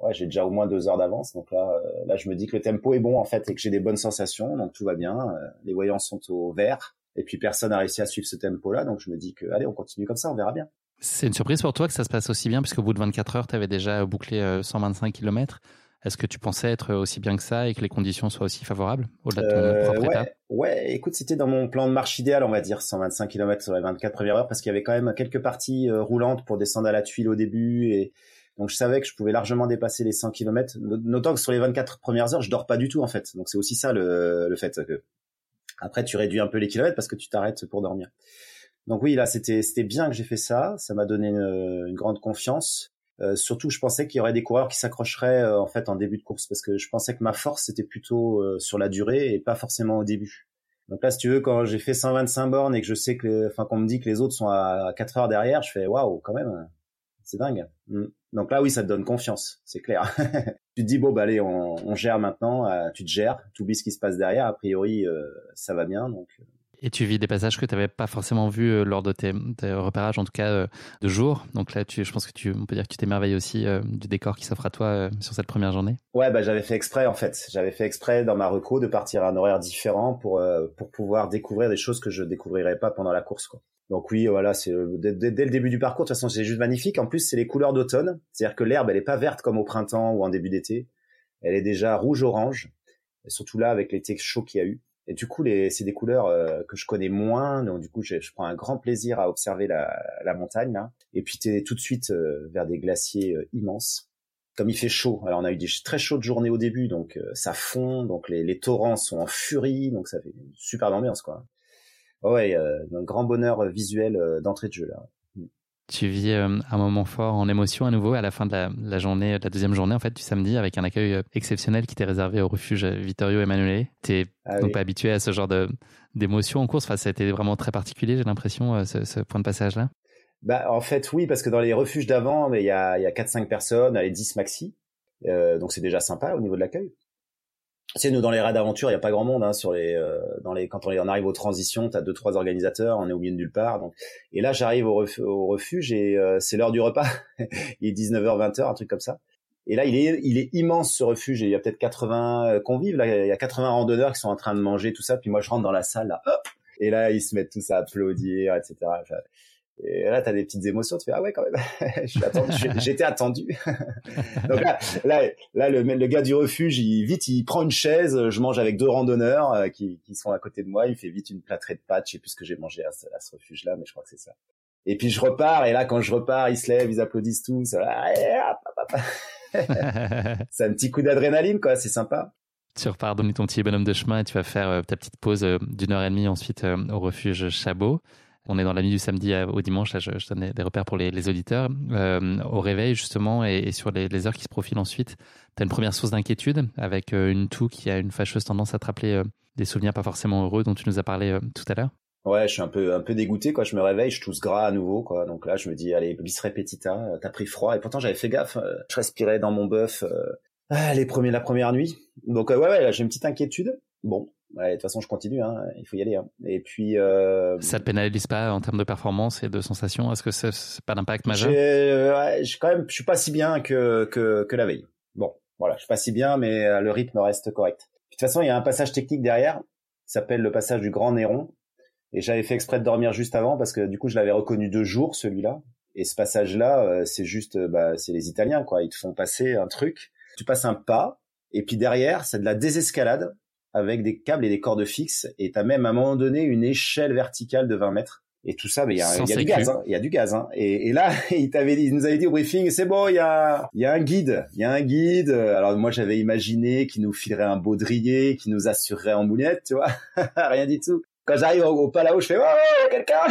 ouais, j'ai déjà au moins deux heures d'avance. Donc là, euh, là, je me dis que le tempo est bon en fait et que j'ai des bonnes sensations, donc tout va bien. Euh, les voyants sont au vert et puis personne n'a réussi à suivre ce tempo-là, donc je me dis que allez, on continue comme ça, on verra bien. C'est une surprise pour toi que ça se passe aussi bien, puisqu'au bout de 24 heures, tu avais déjà bouclé 125 euh, km. Est-ce que tu pensais être aussi bien que ça et que les conditions soient aussi favorables au-delà de ton propre ouais, état? Ouais, écoute, c'était dans mon plan de marche idéal, on va dire, 125 km sur les 24 premières heures, parce qu'il y avait quand même quelques parties roulantes pour descendre à la tuile au début et donc je savais que je pouvais largement dépasser les 100 km, notant que sur les 24 premières heures, je dors pas du tout en fait. Donc c'est aussi ça le, le fait que après tu réduis un peu les kilomètres parce que tu t'arrêtes pour dormir. Donc oui, là c'était c'était bien que j'ai fait ça, ça m'a donné une, grande confiance. Euh, surtout, je pensais qu'il y aurait des coureurs qui s'accrocheraient euh, en fait en début de course parce que je pensais que ma force c'était plutôt euh, sur la durée et pas forcément au début. Donc là, si tu veux, quand j'ai fait 125 bornes et que je sais que, enfin, qu'on me dit que les autres sont à 4 heures derrière, je fais waouh, quand même, c'est dingue. Mm. Donc là, oui, ça te donne confiance, c'est clair. tu te dis bon, bah allez, on, on gère maintenant. Euh, tu te gères, tu oublies ce qui se passe derrière. A priori, euh, ça va bien, donc. Euh. Et tu vis des passages que tu n'avais pas forcément vus lors de tes, repérages, en tout cas de jour. Donc là, tu, je pense que tu, on peut dire que tu t'émerveilles aussi du décor qui s'offre à toi sur cette première journée. Ouais, bah j'avais fait exprès en fait. J'avais fait exprès dans ma reco de partir à un horaire différent pour pour pouvoir découvrir des choses que je découvrirais pas pendant la course, quoi. Donc oui, voilà, c'est euh, dès, le début du parcours. De toute façon, c'est juste magnifique. En plus, c'est les couleurs d'automne, c'est-à-dire que l'herbe, elle est pas verte comme au printemps ou en début d'été. Elle est déjà rouge-orange, surtout là avec l'été chaud qu'il y a eu. Et du coup, c'est des couleurs euh, que je connais moins, donc du coup, je, prends un grand plaisir à observer la, montagne là. Et puis, tu es tout de suite euh, vers des glaciers immenses. Comme il fait chaud, alors on a eu des très chaudes journées au début, donc ça fond, donc les, les torrents sont en furie, donc ça fait une super ambiance quoi ouais, euh, un grand bonheur visuel euh, d'entrée de jeu là. Tu vis euh, un moment fort en émotion à nouveau à la fin de la, journée, de la deuxième journée en fait du samedi, avec un accueil exceptionnel qui t'est réservé au refuge Vittorio Emanuele. T'es ah, donc pas habitué à ce genre de d'émotion en course. Enfin, ça a été vraiment très particulier, j'ai l'impression, ce, point de passage là. Bah en fait oui, parce que dans les refuges d'avant, il y a il y a quatre cinq personnes, les 10 maxi, donc c'est déjà sympa au niveau de l'accueil c'est nous dans les raids d'aventure, il y a pas grand monde hein, sur les euh, dans les quand on, on arrive aux transitions, tu as deux trois organisateurs, on est au milieu de nulle part. Donc et là j'arrive au, au, refuge et euh, c'est l'heure du repas. il est 19h 20h un truc comme ça. Et là il est il est immense ce refuge et il y a peut-être 80 euh, convives là, il y a 80 randonneurs qui sont en train de manger tout ça puis moi je rentre dans la salle là, hop, et là ils se mettent tous à applaudir etc. Et là, tu as des petites émotions, tu fais ah ouais quand même, j'étais attendu. Donc là, là, le, le, gars du refuge, il vite, il prend une chaise, je mange avec deux randonneurs euh, qui, qui sont à côté de moi, il fait vite une plâtrée de pâtes, je sais plus ce que j'ai mangé à ce, refuge-là, mais je crois que c'est ça. Et puis je repars, et là quand je repars, ils se lèvent, ils applaudissent tous. c'est un petit coup d'adrénaline, quoi, c'est sympa. Tu repars donner ton petit bonhomme de chemin et tu vas faire euh, ta petite pause euh, d'une heure et demie ensuite au refuge Chabot. On est dans la nuit du samedi au dimanche, là je, donne des repères pour les, auditeurs, au réveil justement et, sur les, heures qui se profilent ensuite, tu as une première source d'inquiétude avec une toux qui a une fâcheuse tendance à te rappeler des souvenirs pas forcément heureux dont tu nous as parlé tout à l'heure Ouais, je suis un peu un peu dégoûté quoi. Je me réveille, je tousse gras à nouveau. Donc là, je me dis allez bis repetita. T'as pris froid et pourtant j'avais fait gaffe. Je respirais dans mon bœuf ah, les premiers la première nuit. Donc ouais ouais, là j'ai une petite inquiétude. Bon, de toute façon je continue. Hein. Il faut y aller. Hein. Et puis euh... ça te pénalise pas en termes de performance et de sensations? Est-ce que c'est pas d'impact majeur? Ouais, je quand même, je suis pas si bien que que que la veille. Bon, voilà, je suis pas si bien, mais euh, le rythme reste correct. De toute façon, il y a un passage technique derrière qui s'appelle le passage du Grand Néron et j'avais fait exprès de dormir juste avant parce que du coup, je l'avais reconnu deux jours, celui-là. Et ce passage-là, euh, c'est juste, euh, bah, c'est les Italiens, quoi. Ils te font passer un truc. Tu passes un pas, et puis derrière, c'est de la désescalade avec des câbles et des cordes fixes. Et t'as même à un moment donné une échelle verticale de 20 mètres. Et tout ça, il y a, y a du gaz, hein. il y a du gaz. Hein. Et, là, il t'avait dit, il nous avait dit au briefing, c'est bon, il y a, y a un guide, il y a un guide. Alors moi, j'avais imaginé qu'il nous filerait un baudrier, qui nous assurerait en moulette, tu vois, rien du tout. Quand j'arrive au, au Palau, je fais oh, quelqu'un.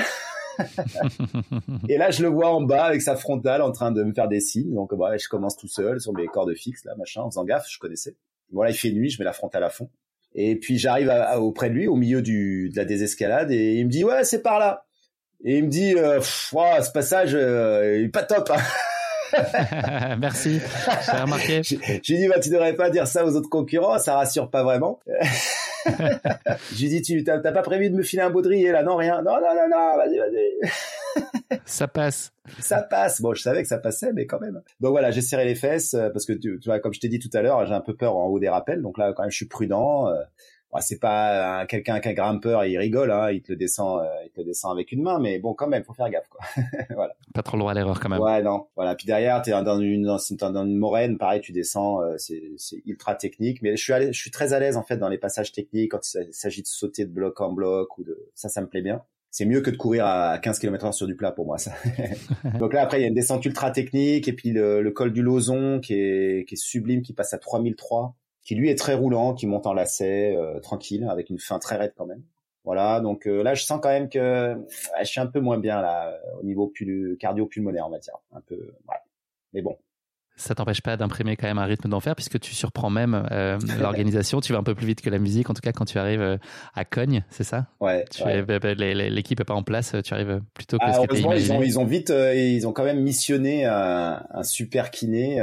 et là, je le vois en bas avec sa frontale en train de me faire des signes. Donc, bah, je commence tout seul sur mes cordes fixes, là, machin, en faisant gaffe, je connaissais. Voilà, il fait nuit, je mets la frontale à fond. Et puis, j'arrive auprès de lui, au milieu du, de la désescalade, et il me dit, ouais, c'est par là. Et il me dit, euh, ce passage, euh, est pas top. Hein. Merci, j'ai remarqué. J'ai dit, bah, tu devrais pas dire ça aux autres concurrents, ça rassure pas vraiment. J'ai dit, tu t'as pas prévu de me filer un baudrier là? Non, rien. Non, non, non, non, vas-y, vas-y. ça passe. Ça passe. Bon, je savais que ça passait, mais quand même. Donc voilà, j'ai serré les fesses euh, parce que tu, vois, comme je t'ai dit tout à l'heure, j'ai un peu peur en haut des rappels. Donc là, quand même, je suis prudent. Euh, bah, c'est pas quelqu'un qui a grimpeur et il rigole, hein, il te le descend, euh, il te le descend avec une main, mais bon, quand même, faut faire gaffe, quoi. voilà. Pas trop droit à l'erreur, quand même. Ouais, non. Voilà. Puis derrière, t'es dans une, dans, dans une moraine, pareil, tu descends, euh, c'est, c'est ultra technique, mais je suis, allé, je suis très à l'aise en fait dans les passages techniques quand il s'agit de sauter de bloc en bloc ou de, ça, ça me plaît bien. C'est mieux que de courir à 15 km heure sur du plat pour moi, ça. Donc là, après, il y a une descente ultra technique et puis le, le col du Lozon qui est, qui est sublime, qui passe à 3003 qui lui est très roulant, qui monte en lacet, euh, tranquille, avec une fin très raide quand même. Voilà, donc euh, là je sens quand même que je suis un peu moins bien là au niveau cardio-pulmonaire, on va dire, un peu. Ouais. Mais bon, ça t'empêche pas d'imprimer quand même un rythme d'enfer puisque tu surprends même euh, l'organisation. tu vas un peu plus vite que la musique. En tout cas, quand tu arrives euh, à Cogne, c'est ça? Ouais. Bah, bah, l'équipe est pas en place. Tu arrives plutôt que ah, ce ils ont, ils ont vite, euh, ils ont quand même missionné un, un super kiné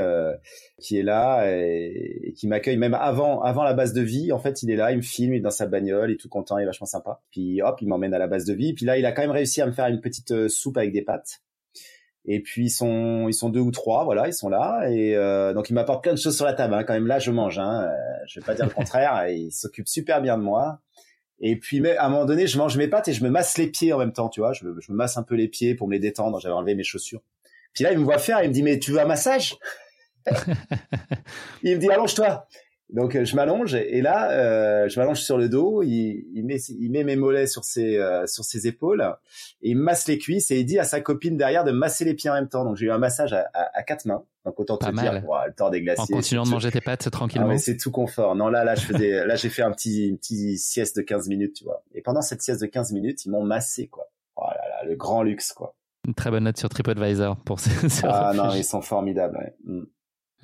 qui est là et, qui m'accueille même avant, avant la base de vie. En fait, il est là, il me filme, il est dans sa bagnole, il est tout content, il est vachement sympa. Puis hop, il m'emmène à la base de vie. Puis là, il a quand même réussi à me faire une petite soupe avec des pâtes. Et puis ils sont ils sont deux ou trois, voilà, ils sont là et euh, donc ils m'apportent plein de choses sur la table. Hein. Quand même là, je mange. Hein. Euh, je vais pas dire le contraire. ils s'occupent super bien de moi. Et puis mais à un moment donné, je mange mes pâtes et je me masse les pieds en même temps, tu vois. Je, je me masse un peu les pieds pour me les détendre. J'avais enlevé mes chaussures. Puis là, il me voit faire, il me dit mais tu veux un massage? Il me dit allonge-toi. Donc euh, je m'allonge et là euh, je m'allonge sur le dos, il, il, met il met mes mollets sur ses euh, sur ses épaules et il masse les cuisses et il dit à sa copine derrière de masser les pieds en même temps. Donc j'ai eu un massage à, à, quatre mains. Donc autant te dire le temps des glaciers. En continuant de manger tes pâtes tranquillement. Ah, c'est tout confort. Non là là je faisais là j'ai fait un petit une petite sieste de 15 minutes, tu vois. Et pendant cette sieste de 15 minutes, ils m'ont massé quoi. Oh là là, le grand luxe quoi. Une très bonne note sur TripAdvisor pour ce. ah non, ils sont formidables. Ouais. Mm.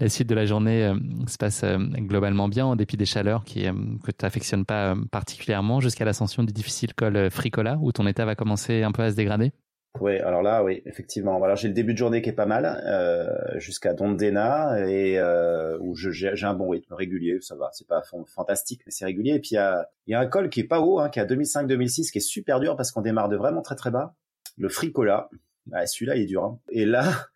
La suite de la journée euh, se passe euh, globalement bien en dépit des chaleurs qui, euh, que tu affectionnes pas particulièrement jusqu'à l'ascension du difficile col Fricola où ton état va commencer un peu à se dégrader. Oui, alors là, oui, effectivement. Alors j'ai le début de journée qui est pas mal jusqu'à Dondena et où j'ai un bon rythme régulier, ça va. C'est pas fantastique, mais c'est régulier. Et puis il y a, un col qui est pas haut, hein, qui est à 2005-2006, qui est super dur parce qu'on démarre de vraiment très très bas. Le Fricola, ah, celui-là il est dur. Hein. Et là,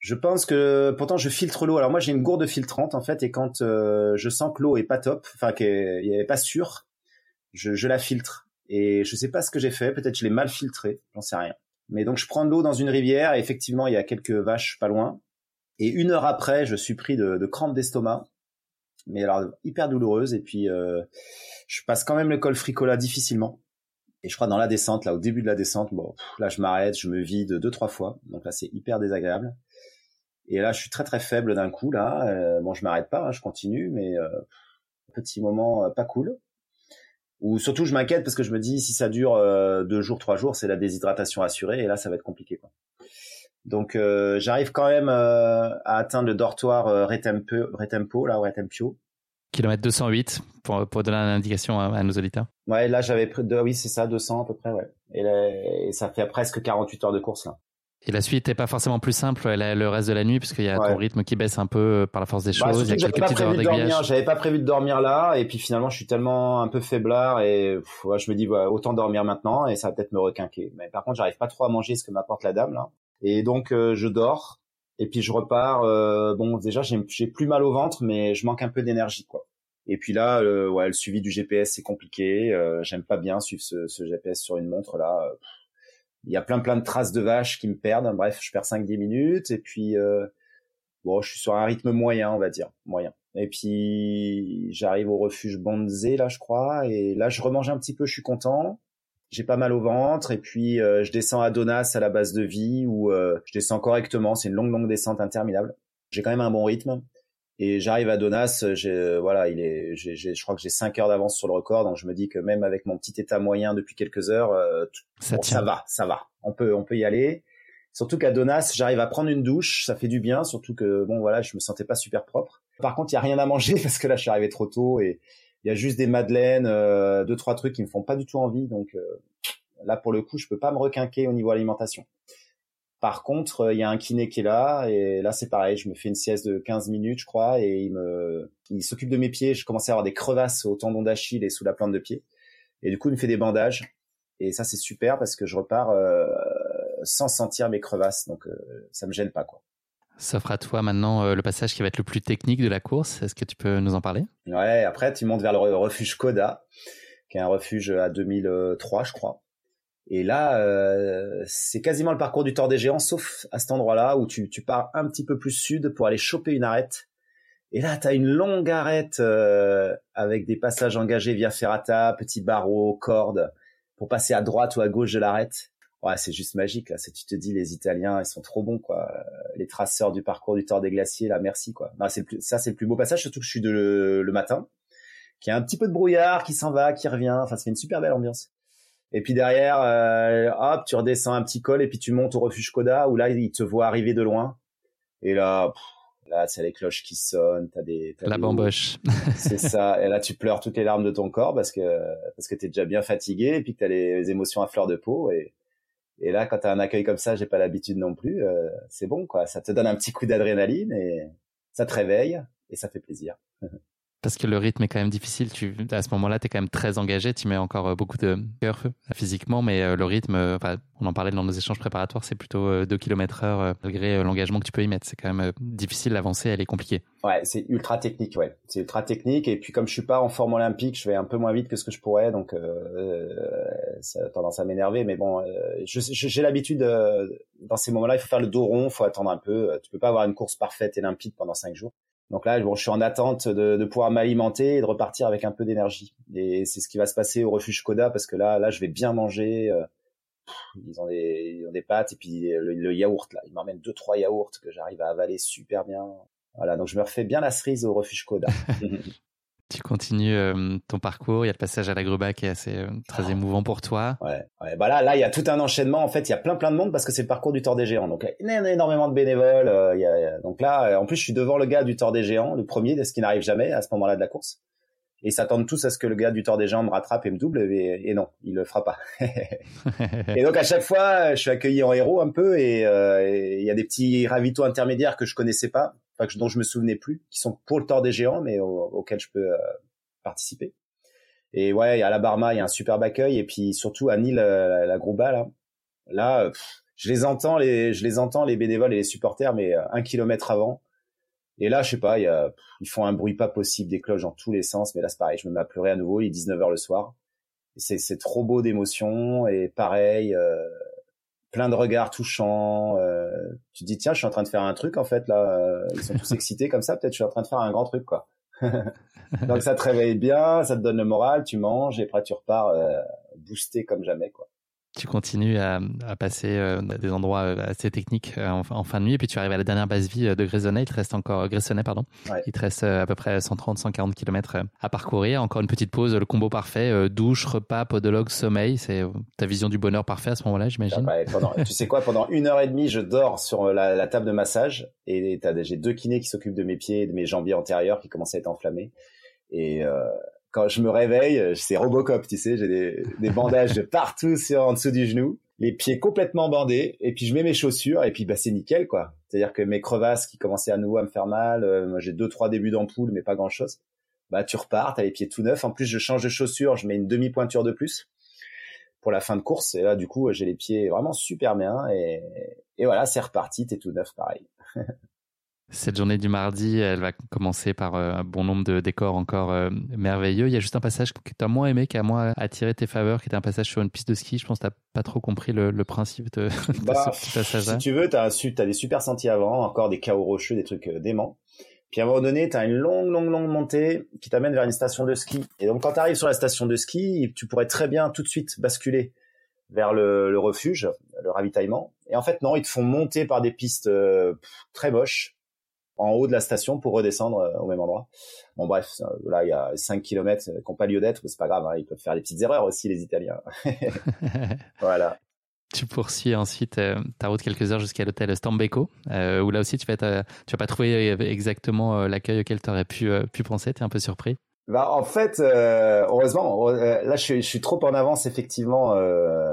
je pense que pourtant je filtre l'eau. Alors moi j'ai une gourde filtrante en fait et quand euh, je sens que l'eau est pas top, enfin qu'elle est pas sûre, je, je, la filtre. Et je sais pas ce que j'ai fait, peut-être je l'ai mal filtré, j'en sais rien. Mais donc je prends de l'eau dans une rivière et effectivement il y a quelques vaches pas loin. Et une heure après je suis pris de, de crampes d'estomac, mais alors hyper douloureuse. Et puis euh, je passe quand même le col Fricola difficilement. Et je crois dans la descente, là au début de la descente, bon, là je m'arrête, je me vide deux trois fois, donc là c'est hyper désagréable. Et là, je suis très très faible d'un coup là. Euh, bon, je m'arrête pas, hein, je continue, mais euh, petit moment euh, pas cool. Ou surtout, je m'inquiète parce que je me dis, si ça dure deux jours, trois jours, c'est la déshydratation assurée, et là, ça va être compliqué. Quoi. Donc, j'arrive quand même à atteindre le dortoir Retempo, Retempo, là, Retempio. Kilomètre 208, pour, pour donner une indication à, nos auditeurs. Ouais, là, j'avais pris, de, oui, c'est ça, 200 à peu près, ouais. Et, et ça fait presque 48 heures de course, là. Et la suite n'est pas forcément plus simple le reste de la nuit puisqu'il y a ton rythme qui baisse un peu euh, par la force des bah, choses. il y a quelques petites heures d'aiguillage. J'avais pas prévu de dormir là et puis finalement je suis tellement un peu faiblard et je me dis autant dormir maintenant et ça va peut-être me requinquer. Mais par contre j'arrive pas trop à manger ce que m'apporte la dame là et donc euh, je dors et puis je repars. Euh, bon déjà j'ai plus mal au ventre mais je manque un peu d'énergie quoi. Et puis là, ouais, le suivi du GPS c'est compliqué. J'aime pas bien suivre ce, ce, GPS sur une montre là il y a plein plein de traces de vaches qui me perdent. Bref, je perds 5-10 minutes et puis euh, bon, je suis sur un rythme moyen, on va dire, moyen. Et puis j'arrive au refuge Bonzé là, je crois, et là je remange un petit peu, je suis content. J'ai pas mal au ventre et puis euh, je descends à Donas à la base de vie où euh, je descends correctement. C'est une longue longue descente interminable. J'ai quand même un bon rythme. Et j'arrive à Donas, voilà, il est, je crois que j'ai 5 heures d'avance sur le record, donc je me dis que même avec mon petit état moyen depuis quelques heures, euh, ça, ça, va, ça va, on peut, on peut y aller. Surtout qu'à Donas, j'arrive à prendre une douche, ça fait du bien, surtout que bon voilà, je me sentais pas super propre. Par contre, il y a rien à manger parce que là, je suis arrivé trop tôt et il y a juste des madeleines, euh, deux trois trucs qui me font pas du tout envie, donc euh, là pour le coup, je peux pas me requinquer au niveau alimentation. Par contre, euh, il y a un kiné qui est là et là c'est pareil, je me fais une sieste de 15 minutes je crois et il me il s'occupe de mes pieds, je commence à avoir des crevasses au tendon d'Achille et sous la plante de pied. Et du coup, il me fait des bandages et ça c'est super parce que je repars euh, sans sentir mes crevasses donc euh, ça me gêne pas quoi. S'offre à toi maintenant le passage qui va être le plus technique de la course. Est-ce que tu peux nous en parler? Ouais, après tu montes vers le refuge Koda, qui est un refuge à 2003, je crois. Et là, euh, c'est quasiment le parcours du Tour des Géants, sauf à cet endroit-là où tu, tu pars un petit peu plus sud pour aller choper une arête. Et là, tu as une longue arête euh, avec des passages engagés via ferrata, petits barreaux, cordes, pour passer à droite ou à gauche de l'arête. Ouais, c'est juste magique là. tu te dis, les Italiens, ils sont trop bons quoi. Les traceurs du parcours du Tour des Glaciers, là, merci quoi. c'est ça, c'est le plus beau passage, surtout que je suis de le, le matin, qui a un petit peu de brouillard, qui s'en va, qui revient. Enfin, fait une super belle ambiance. Et puis derrière, euh, hop, tu redescends un petit col et puis tu montes au refuge Koda où là, il te voit arriver de loin. Et là, là, c'est les cloches qui sonnent, t'as des, la bamboche. c'est ça. Et là, tu pleures toutes les larmes de ton corps parce que parce que t'es déjà bien fatigué et puis que t'as les, émotions à fleur de peau. Et et là, quand t'as un accueil comme ça, j'ai pas l'habitude non plus. Euh, c'est bon, quoi. Ça te donne un petit coup d'adrénaline et ça te réveille et ça fait plaisir. Parce que le rythme est quand même difficile. Tu, à ce moment-là, tu es quand même très engagé. Tu mets encore euh, beaucoup de cœur physiquement, mais euh, le rythme, euh, on en parlait dans nos échanges préparatoires, c'est plutôt 2 km heure malgré l'engagement que tu peux y mettre. C'est quand même difficile d'avancer, elle est compliquée. Ouais, c'est ultra technique, ouais. C'est ultra technique. Et puis comme je suis pas en forme olympique, je vais un peu moins vite que ce que je pourrais, donc ça a tendance à m'énerver. Mais bon, j'ai l'habitude, dans ces moments-là, il faut faire le dos rond, il faut attendre un peu. Tu peux pas avoir une course parfaite et limpide pendant 5 jours. Donc là, bon, je suis en attente de, de pouvoir m'alimenter et de repartir avec un peu d'énergie. Et c'est ce qui va se passer au refuge Koda parce que là, là, je vais bien manger. Euh, ils, ont des, ont des pâtes et puis le, yaourt là, ils m'emmènent deux trois yaourts que j'arrive à avaler super bien. Voilà, donc je me refais bien la cerise au refuge Koda. tu continues euh, ton parcours. Il y a le passage à la Gruba qui est assez euh, très ah. émouvant pour toi. Ouais, ouais. Bah là, là, il y a tout un enchaînement. En fait, il y a plein, plein de monde parce que c'est le parcours du Tour des Géants. Donc, il y a énormément de bénévoles. Euh, il y a, donc là, en plus, je suis devant le gars du Tour des Géants, le premier, ce qui n'arrive jamais à ce moment-là de la course. Et ils s'attendent tous à ce que le gars du Tour des Géants me rattrape et me double. Et, non, il le fera pas. et donc à chaque fois, je suis accueilli en héros un peu. Et il y a des petits ravitaux intermédiaires que je connaissais pas dont je me souvenais plus, qui sont pour le tort des géants, mais auxquels je peux euh, participer. Et ouais, à la Barma, il y a un superbe accueil, et puis surtout à Nîmes, la, la, Grouba, là, là, je les entends, les, je les entends, les bénévoles et les supporters, mais euh, un kilomètre avant. Et là, je sais pas, y a, ils font un bruit pas possible, des cloches dans tous les sens, mais là, c'est pareil, je me mets à pleurer à nouveau, il est 19h le soir. C'est trop beau d'émotion, et pareil, euh, plein de regards touchants. Euh, tu te dis tiens, je suis en train de faire un truc en fait là. Euh, ils sont tous excités comme ça. Peut-être je suis en train de faire un grand truc quoi. Donc ça te réveille bien, ça te donne le moral, tu manges et après tu repars euh, boosté comme jamais quoi. Tu continues à, passer euh, des endroits euh, assez techniques euh, en, fin de nuit, et puis tu arrives à la dernière base vie de Gressonnet. Il te reste encore pardon. Il te reste à peu près 130-140 km à parcourir. Encore une petite pause, le combo parfait douche, repas, podologue, sommeil. C'est ta vision du bonheur parfait à ce moment-là, j'imagine. tu sais quoi Pendant une heure et demie, je dors sur la, table de massage et j'ai deux kinés qui s'occupent de mes pieds et de mes jambiers antérieurs qui commencent à être enflammés. Et quand je me réveille, c'est Robocop, tu sais, j'ai des, bandages de partout sur en dessous du genou, les pieds complètement bandés, et puis je mets mes chaussures, et puis bah c'est nickel quoi. C'est-à-dire que mes crevasses qui commençaient à nouveau à me faire mal, euh, j'ai deux trois débuts d'ampoule, mais pas grand chose. Bah tu repars, t'as les pieds tout neufs. En plus je change de chaussures, je mets une demi pointure de plus pour la fin de course, et là du coup j'ai les pieds vraiment super bien, et, et voilà c'est reparti, t'es tout neuf pareil. Cette journée du mardi, elle va commencer par euh, un bon nombre de décors encore euh, merveilleux. Il y a juste un passage que tu as moins aimé, qui a moins attiré tes faveurs, qui était un passage sur une piste de ski. Je pense que tu n'as pas trop compris le, principe de, bah, ce passage-là. Si tu veux, tu as, as, des super sentiers avant, encore des chaos rocheux, des trucs euh, déments. Puis à un moment donné, tu as une longue, longue, longue montée qui t'amène vers une station de ski. Et donc quand tu arrives sur la station de ski, tu pourrais très bien tout de suite basculer vers le, le refuge, le ravitaillement. Et en fait, non, ils te font monter par des pistes très moches en haut de la station pour redescendre euh, au même endroit. Bon bref, là il y a 5 km qui n'ont pas lieu d'être, c'est pas grave, hein, ils peuvent faire des petites erreurs aussi les Italiens. voilà. Tu poursuis ensuite euh, ta route quelques heures jusqu'à l'hôtel Stambecco, euh, où là aussi tu vas, tu vas pas trouver exactement l'accueil auquel tu aurais pu, pu penser, tu es un peu surpris bah, en fait, heureusement, là je suis, je suis, trop en avance effectivement.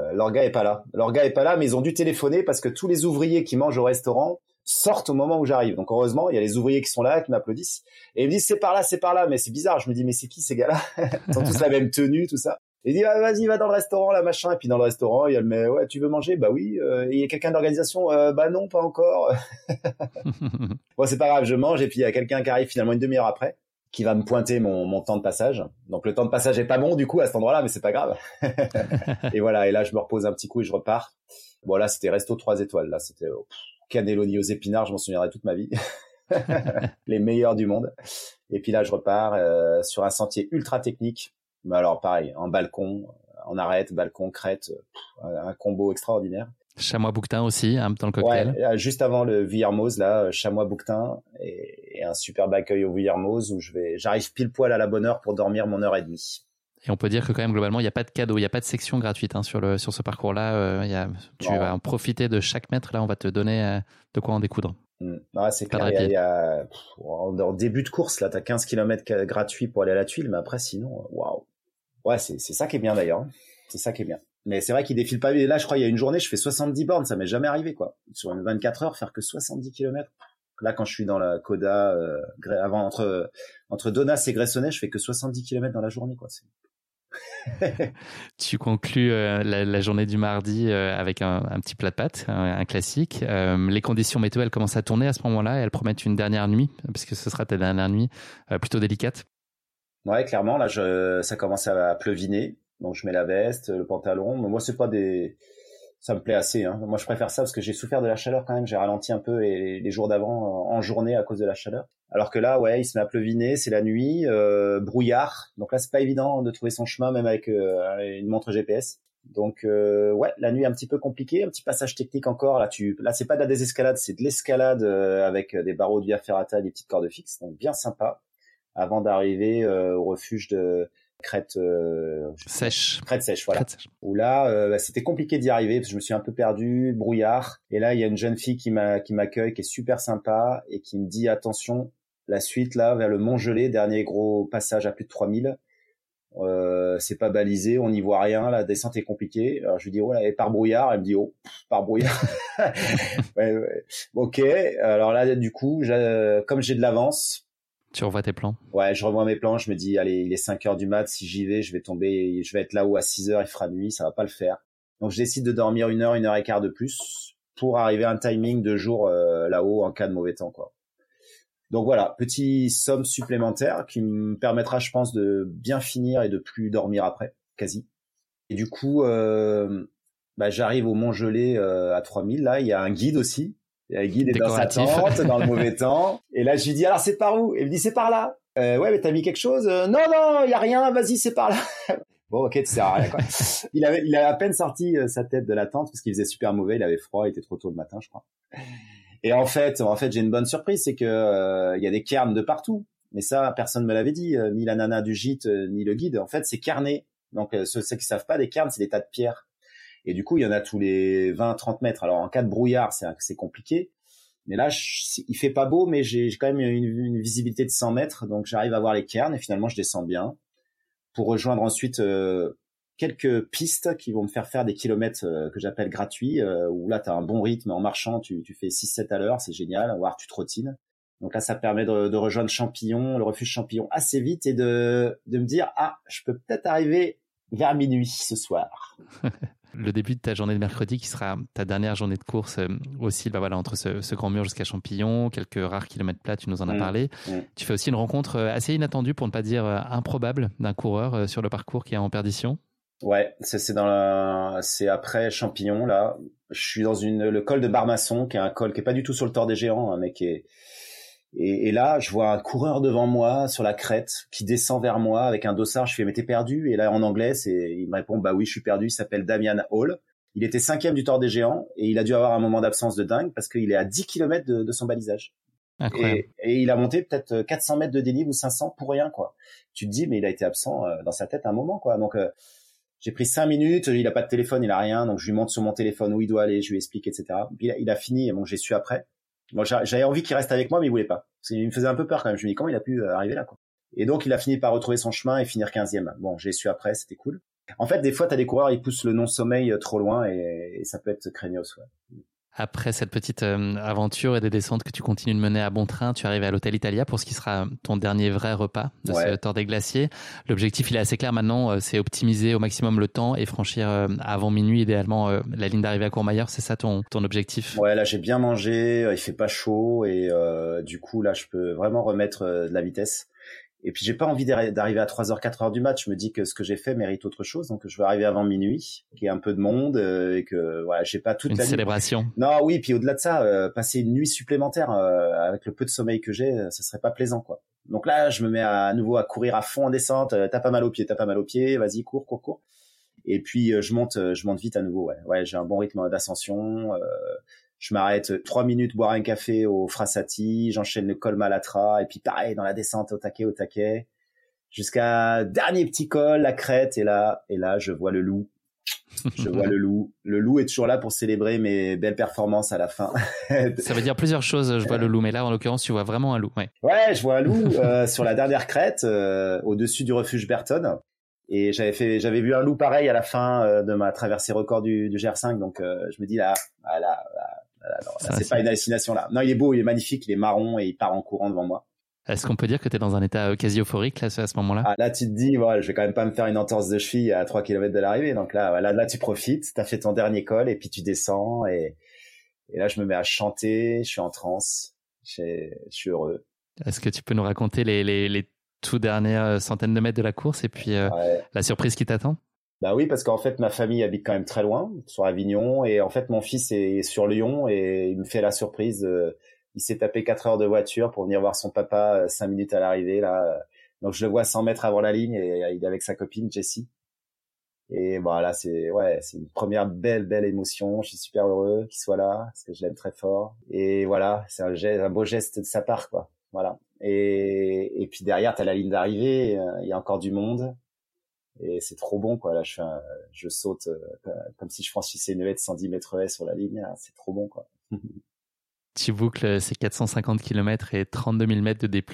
Euh, leur gars est pas là. Leur gars est pas là, mais ils ont dû téléphoner parce que tous les ouvriers qui mangent au restaurant sortent au moment où j'arrive. Donc heureusement, il y a les ouvriers qui sont là, qui m'applaudissent. Et ils me disent c'est par là, c'est par là. Mais c'est bizarre. Je me dis mais c'est qui ces gars-là? Ils ont tous la même tenue, tout ça. Et il dit ah, vas-y va dans le restaurant là machin. Et puis dans le restaurant il y a le mais ouais tu veux manger? Bah oui. Euh, il y a quelqu'un d'organisation? Euh, bah non pas encore. bon c'est pas grave je mange et puis il y a quelqu'un qui arrive finalement une demi-heure après qui va me pointer mon, mon temps de passage. Donc le temps de passage est pas bon du coup à cet endroit-là mais c'est pas grave. et voilà et là je me repose un petit coup et je repars. Bon là c'était resto trois étoiles là c'était oh, cannelloni aux épinards, je m'en souviendrai toute ma vie. les meilleurs du monde. Et puis là, je repars euh, sur un sentier ultra technique. Mais alors, pareil, en balcon, en arrête, balcon, crête, un combo extraordinaire. Chamois bouquetin aussi, hein, dans le cocktail. Ouais, euh, juste avant le Vuillermoz, là, euh, chamois bouquetin et, et, un superbe accueil au Vuillermoz où je vais, j'arrive pile poil à la bonne heure pour dormir mon heure et demie. Et on peut dire que quand même globalement, il n'y a pas de cadeau, il n'y a pas de section gratuite hein, sur le sur ce parcours-là. Euh, tu vas en profiter de chaque mètre. Là, on va te donner euh, de quoi en découdre. Mmh. c'est clair. Y a, en, début de course, là, tu as 15 km gratuits pour aller à la tuile, mais après, sinon, waouh. Ouais, c'est ça qui est bien d'ailleurs. C'est ça qui est bien. Mais c'est vrai qu'il défile pas. Là, je crois, il y a une journée, je fais 70 bornes. Ça m'est jamais arrivé, quoi. Sur une 24 heures, faire que 70 km. Là, quand je suis dans la Coda, euh, avant entre entre Donas et Gressonnet, je fais que 70 km dans la journée, quoi. tu conclus euh, la, journée du mardi euh, avec un, petit plat de pâtes, un, classique. Euh, les conditions météo, elles commencent à tourner à ce moment-là. Elles promettent une dernière nuit, puisque ce sera ta dernière nuit plutôt délicate. Ouais, clairement. Là, ça commence à pleuviner. Donc, je mets la veste, le pantalon. Mais moi, c'est pas des ça me plaît assez. Hein. Moi, je préfère ça parce que j'ai souffert de la chaleur quand même. J'ai ralenti un peu et les jours d'avant en journée à cause de la chaleur. Alors que là, ouais, il se met à pleuviner, c'est la nuit, euh, brouillard. Donc là, c'est pas évident de trouver son chemin même avec euh, une montre GPS. Donc euh, ouais, la nuit un petit peu compliquée, un petit passage technique encore. Là, tu, là, c'est pas de la désescalade, c'est de l'escalade euh, avec des barreaux de via ferrata, des petites cordes fixes. Donc bien sympa. Avant d'arriver au refuge de crête euh, sèche. Crête sèche, voilà. Où là, euh, bah, c'était compliqué d'y arriver parce que je me suis un peu perdu, brouillard. Et là, il y a une jeune fille qui m'a qui m'accueille, qui est super sympa et qui me dit attention, la suite là vers le Mont-Gelé, dernier gros passage à plus de 3000. Euh, c'est pas balisé, on n'y voit rien, la descente est compliquée. Alors je lui dis oh là, et par brouillard, elle me dit oh par brouillard. ouais, ouais. Ok, alors là du coup, comme j'ai de l'avance, tu revois tes plans? Ouais, je revois mes plans. Je me dis, allez, il est 5 heures du mat. Si j'y vais, je vais tomber, je vais être là-haut à 6 heures. Il fera nuit, ça va pas le faire. Donc, je décide de dormir une heure, une heure et quart de plus pour arriver à un timing de jour euh, là-haut en cas de mauvais temps, quoi. Donc voilà, petit somme supplémentaire qui me permettra, je pense, de bien finir et de plus dormir après, quasi. Et du coup, euh, bah, j'arrive au Mont Gelé euh, à 3000. Là, il y a un guide aussi et Guide est dans sa tente, dans le mauvais temps. Et là, je lui dis, alors c'est par où? Il me dit, c'est par là. Euh, ouais, mais t'as mis quelque chose? Euh, Non, non, il y a rien, vas-y, c'est par là. Bon, ok, tu à rien, quoi. il avait, il a à peine sorti euh, sa tête de la tente parce qu'il faisait super mauvais, il avait froid, il était trop tôt le matin, je crois. Et en fait, en fait, j'ai une bonne surprise, c'est que euh, il y a des cairns de partout. Mais ça, personne me l'avait dit, euh, ni la nana du gîte, ni le guide. En fait, c'est carné. Donc, ceux, ceux qui savent pas, des cairns, c'est des tas de pierres. Et du coup, il y en a tous les 20, 30 mètres. Alors, en cas de brouillard, c'est, compliqué. Mais là, je, il fait pas beau, mais j'ai quand même une, visibilité de 100 mètres, donc j'arrive à voir les cairns et finalement je descends bien pour rejoindre ensuite euh, quelques pistes qui vont me faire faire des kilomètres euh, que j'appelle gratuits, euh, où là tu as un bon rythme en marchant, tu, fais 6-7 à l'heure, c'est génial, voire tu trottines. Donc là, ça permet de, rejoindre Champillon, le refuge Champillon assez vite et de me dire, ah, je peux peut-être arriver vers minuit ce soir. le début de ta journée de mercredi qui sera ta dernière journée de course euh, aussi bah voilà entre ce, grand mur jusqu'à Champillon quelques rares kilomètres plats tu nous en as mm. parlé mm. tu fais aussi une rencontre euh, assez inattendue pour ne pas dire euh, improbable d'un coureur sur le parcours qui est en perdition ouais c'est dans la c'est après Champillon là je suis dans une le col de Barmasson qui est un col qui est pas du tout sur le tort des géants un mec qui est et, et, là, je vois un coureur devant moi sur la crête qui descend vers moi avec un dossard. Je fais mais t'es perdu? Et là en anglais, c'est il me répond bah oui, je suis perdu. Il s'appelle Damian Hall. Il était cinquième du Tour des Géants et il a dû avoir un moment d'absence de dingue parce qu'il est à 10 km de, de son balisage. Et, et, il a monté peut-être 400 mètres de dénivelé ou 500 pour rien quoi. Tu te dis mais il a été absent euh, dans sa tête un moment quoi. Donc euh, j'ai pris cinq minutes, il a pas de téléphone, il a rien, donc je lui montre sur mon téléphone où il doit aller, je lui explique, etc. Puis il a, fini, bon j'ai su après. Bon, j'avais envie qu'il reste avec moi, mais il voulait pas. Il me faisait un peu peur quand même. Je me dis comment il a pu euh, arriver là, quoi. Et donc il a fini par retrouver son chemin et finir 15e. Bon, j'ai su après, c'était cool. En fait, des fois, t'as des coureurs, ils poussent le non-sommeil euh, trop loin et, ça peut être craignos. Ouais après cette petite euh, aventure et des descentes que tu continues de mener à bon train, tu arrives à l'hôtel Italia pour ce qui sera ton dernier vrai repas de ce Tour des Glaciers. L'objectif, il est assez clair maintenant, euh, c'est optimiser au maximum le temps et franchir euh, avant minuit idéalement la ligne d'arrivée à Courmayeur. C'est ça ton, ton objectif? Ouais, là j'ai bien mangé, il fait pas chaud et du coup là je peux vraiment remettre de la vitesse. Et puis j'ai pas envie d'arriver à 3h, 4h du match. Je me dis que ce que j'ai fait mérite autre chose, donc je veux arriver avant minuit, qu'il y ait un peu de monde euh, et que voilà, j'ai pas toute une la célébration. Non, oui, puis au-delà de ça, euh, passer une nuit supplémentaire euh, avec le peu de sommeil que j'ai, ce serait pas plaisant, quoi. Donc là, je me mets à, nouveau à courir à fond en descente. t'as pas mal au pied, t'as pas mal au pied. Vas-y, cours, cours, cours. Et puis je monte, je monte vite à nouveau. Ouais, ouais, j'ai un bon rythme d'ascension je m'arrête trois minutes boire un café au Frassati, j'enchaîne le col Malatra et puis pareil dans la descente au taquet au taquet jusqu'à dernier petit col la crête et là et là je vois le loup. Je vois le loup. Le loup est toujours là pour célébrer mes belles performances à la fin. Ça veut dire plusieurs choses. Je vois le loup, mais là, en l'occurrence, tu vois vraiment un loup. Ouais, ouais je vois un loup euh, sur la dernière crête, euh, au-dessus du refuge Berton. Et j'avais fait, j'avais vu un loup pareil à la fin euh, de ma traversée record du, du GR5. Donc, je me dis là, là, là c'est pas une hallucination là. Non, il est beau, il est magnifique, il est marron et il part en courant devant moi. Est-ce qu'on peut dire que tu es dans un état euh, quasi euphorique là, à ce moment-là? Ah, Là, tu te dis, voilà, je vais quand même pas me faire une entorse de cheville à 3 km de l'arrivée. Donc là, là, là, tu profites, tu as fait ton dernier col et puis tu descends. Et, et là, je me mets à chanter, je suis en transe, je, suis heureux. Est-ce que tu peux nous raconter les, les, les tout dernières euh, centaines de mètres de la course et puis euh, la surprise qui t'attend? Bah oui, parce qu'en fait, ma famille habite quand même très loin, sur Avignon, et en fait, mon fils est sur Lyon et il me fait la surprise. Euh, il s'est tapé quatre heures de voiture pour venir voir son papa euh, cinq minutes à l'arrivée là. Donc je le vois 100 mètres avant la ligne et euh, il est avec sa copine Jessie. Et voilà, c'est ouais, c'est une première belle belle émotion. Je suis super heureux qu'il soit là parce que je l'aime très fort. Et voilà, c'est un, un beau geste de sa part quoi. Voilà. Et, et puis derrière, t'as la ligne d'arrivée. Il y a encore du monde et c'est trop bon quoi là je je saute euh, comme si je franchissais une haie de 110 mètres haie sur la ligne c'est trop bon quoi tu boucles ces 450 km et 32 000 mètres de D+,